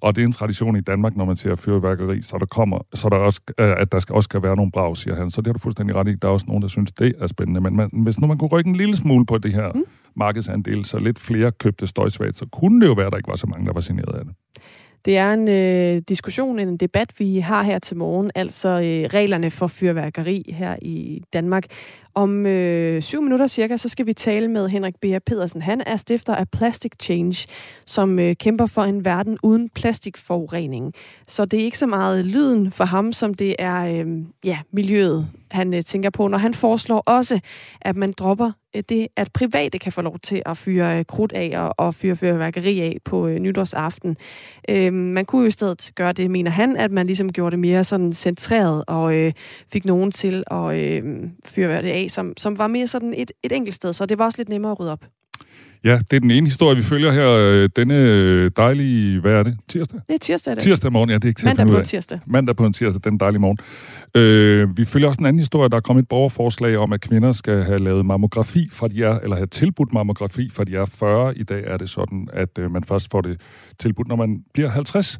Og det er en tradition i Danmark, når man ser fyrværkeri, så der kommer, så der også, øh, at der skal, også skal være nogle brag, siger han. Så det har du fuldstændig ret i. Der er også nogen, der synes, det er spændende. Men man, hvis nu man kunne rykke en lille smule på det her mm. markedsandel, så lidt flere købte støjsvagt, så kunne det jo være, at der ikke var så mange, der var signeret af det. Det er en øh, diskussion, en debat, vi har her til morgen, altså øh, reglerne for fyrværkeri her i Danmark. Om øh, syv minutter cirka, så skal vi tale med Henrik B. Pedersen. Han er stifter af Plastic Change, som øh, kæmper for en verden uden plastikforurening. Så det er ikke så meget lyden for ham, som det er øh, ja, miljøet, han øh, tænker på, når han foreslår også, at man dropper Øh, det, at private kan få lov til at fyre øh, krudt af og, og fyre fyrværkeri af på øh, nytårsaften. Øh, man kunne jo i stedet gøre det, mener han, at man ligesom gjorde det mere sådan centreret og øh, fik nogen til at øh, fyre det af, som, som var mere sådan et, et enkelt sted, så det var også lidt nemmere at rydde op. Ja, det er den ene historie, vi følger her. øh, Denne dejlige, hvad er det? Tirsdag? Det er tirsdag. Det. Tirsdag morgen, ja, det er ikke til Mandag på en tirsdag. Mandag på en tirsdag, den dejlige morgen. Øh, vi følger også en anden historie. Der er kommet et borgerforslag om, at kvinder skal have lavet mammografi, fra de er, eller have tilbudt mammografi, fra de er 40. I dag er det sådan, at øh, man først får det tilbudt, når man bliver 50.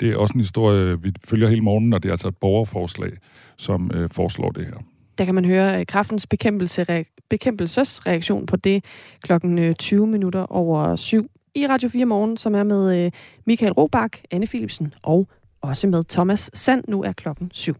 Det er også en historie, vi følger hele morgenen, og det er altså et borgerforslag, som øh, foreslår det her. Der kan man høre øh, kraftens bekæmpelse, bekæmpelsesreaktion på det klokken øh, 20 minutter over syv i Radio 4 Morgen, som er med øh, Michael Robach, Anne Philipsen og også med Thomas Sand. Nu er klokken syv.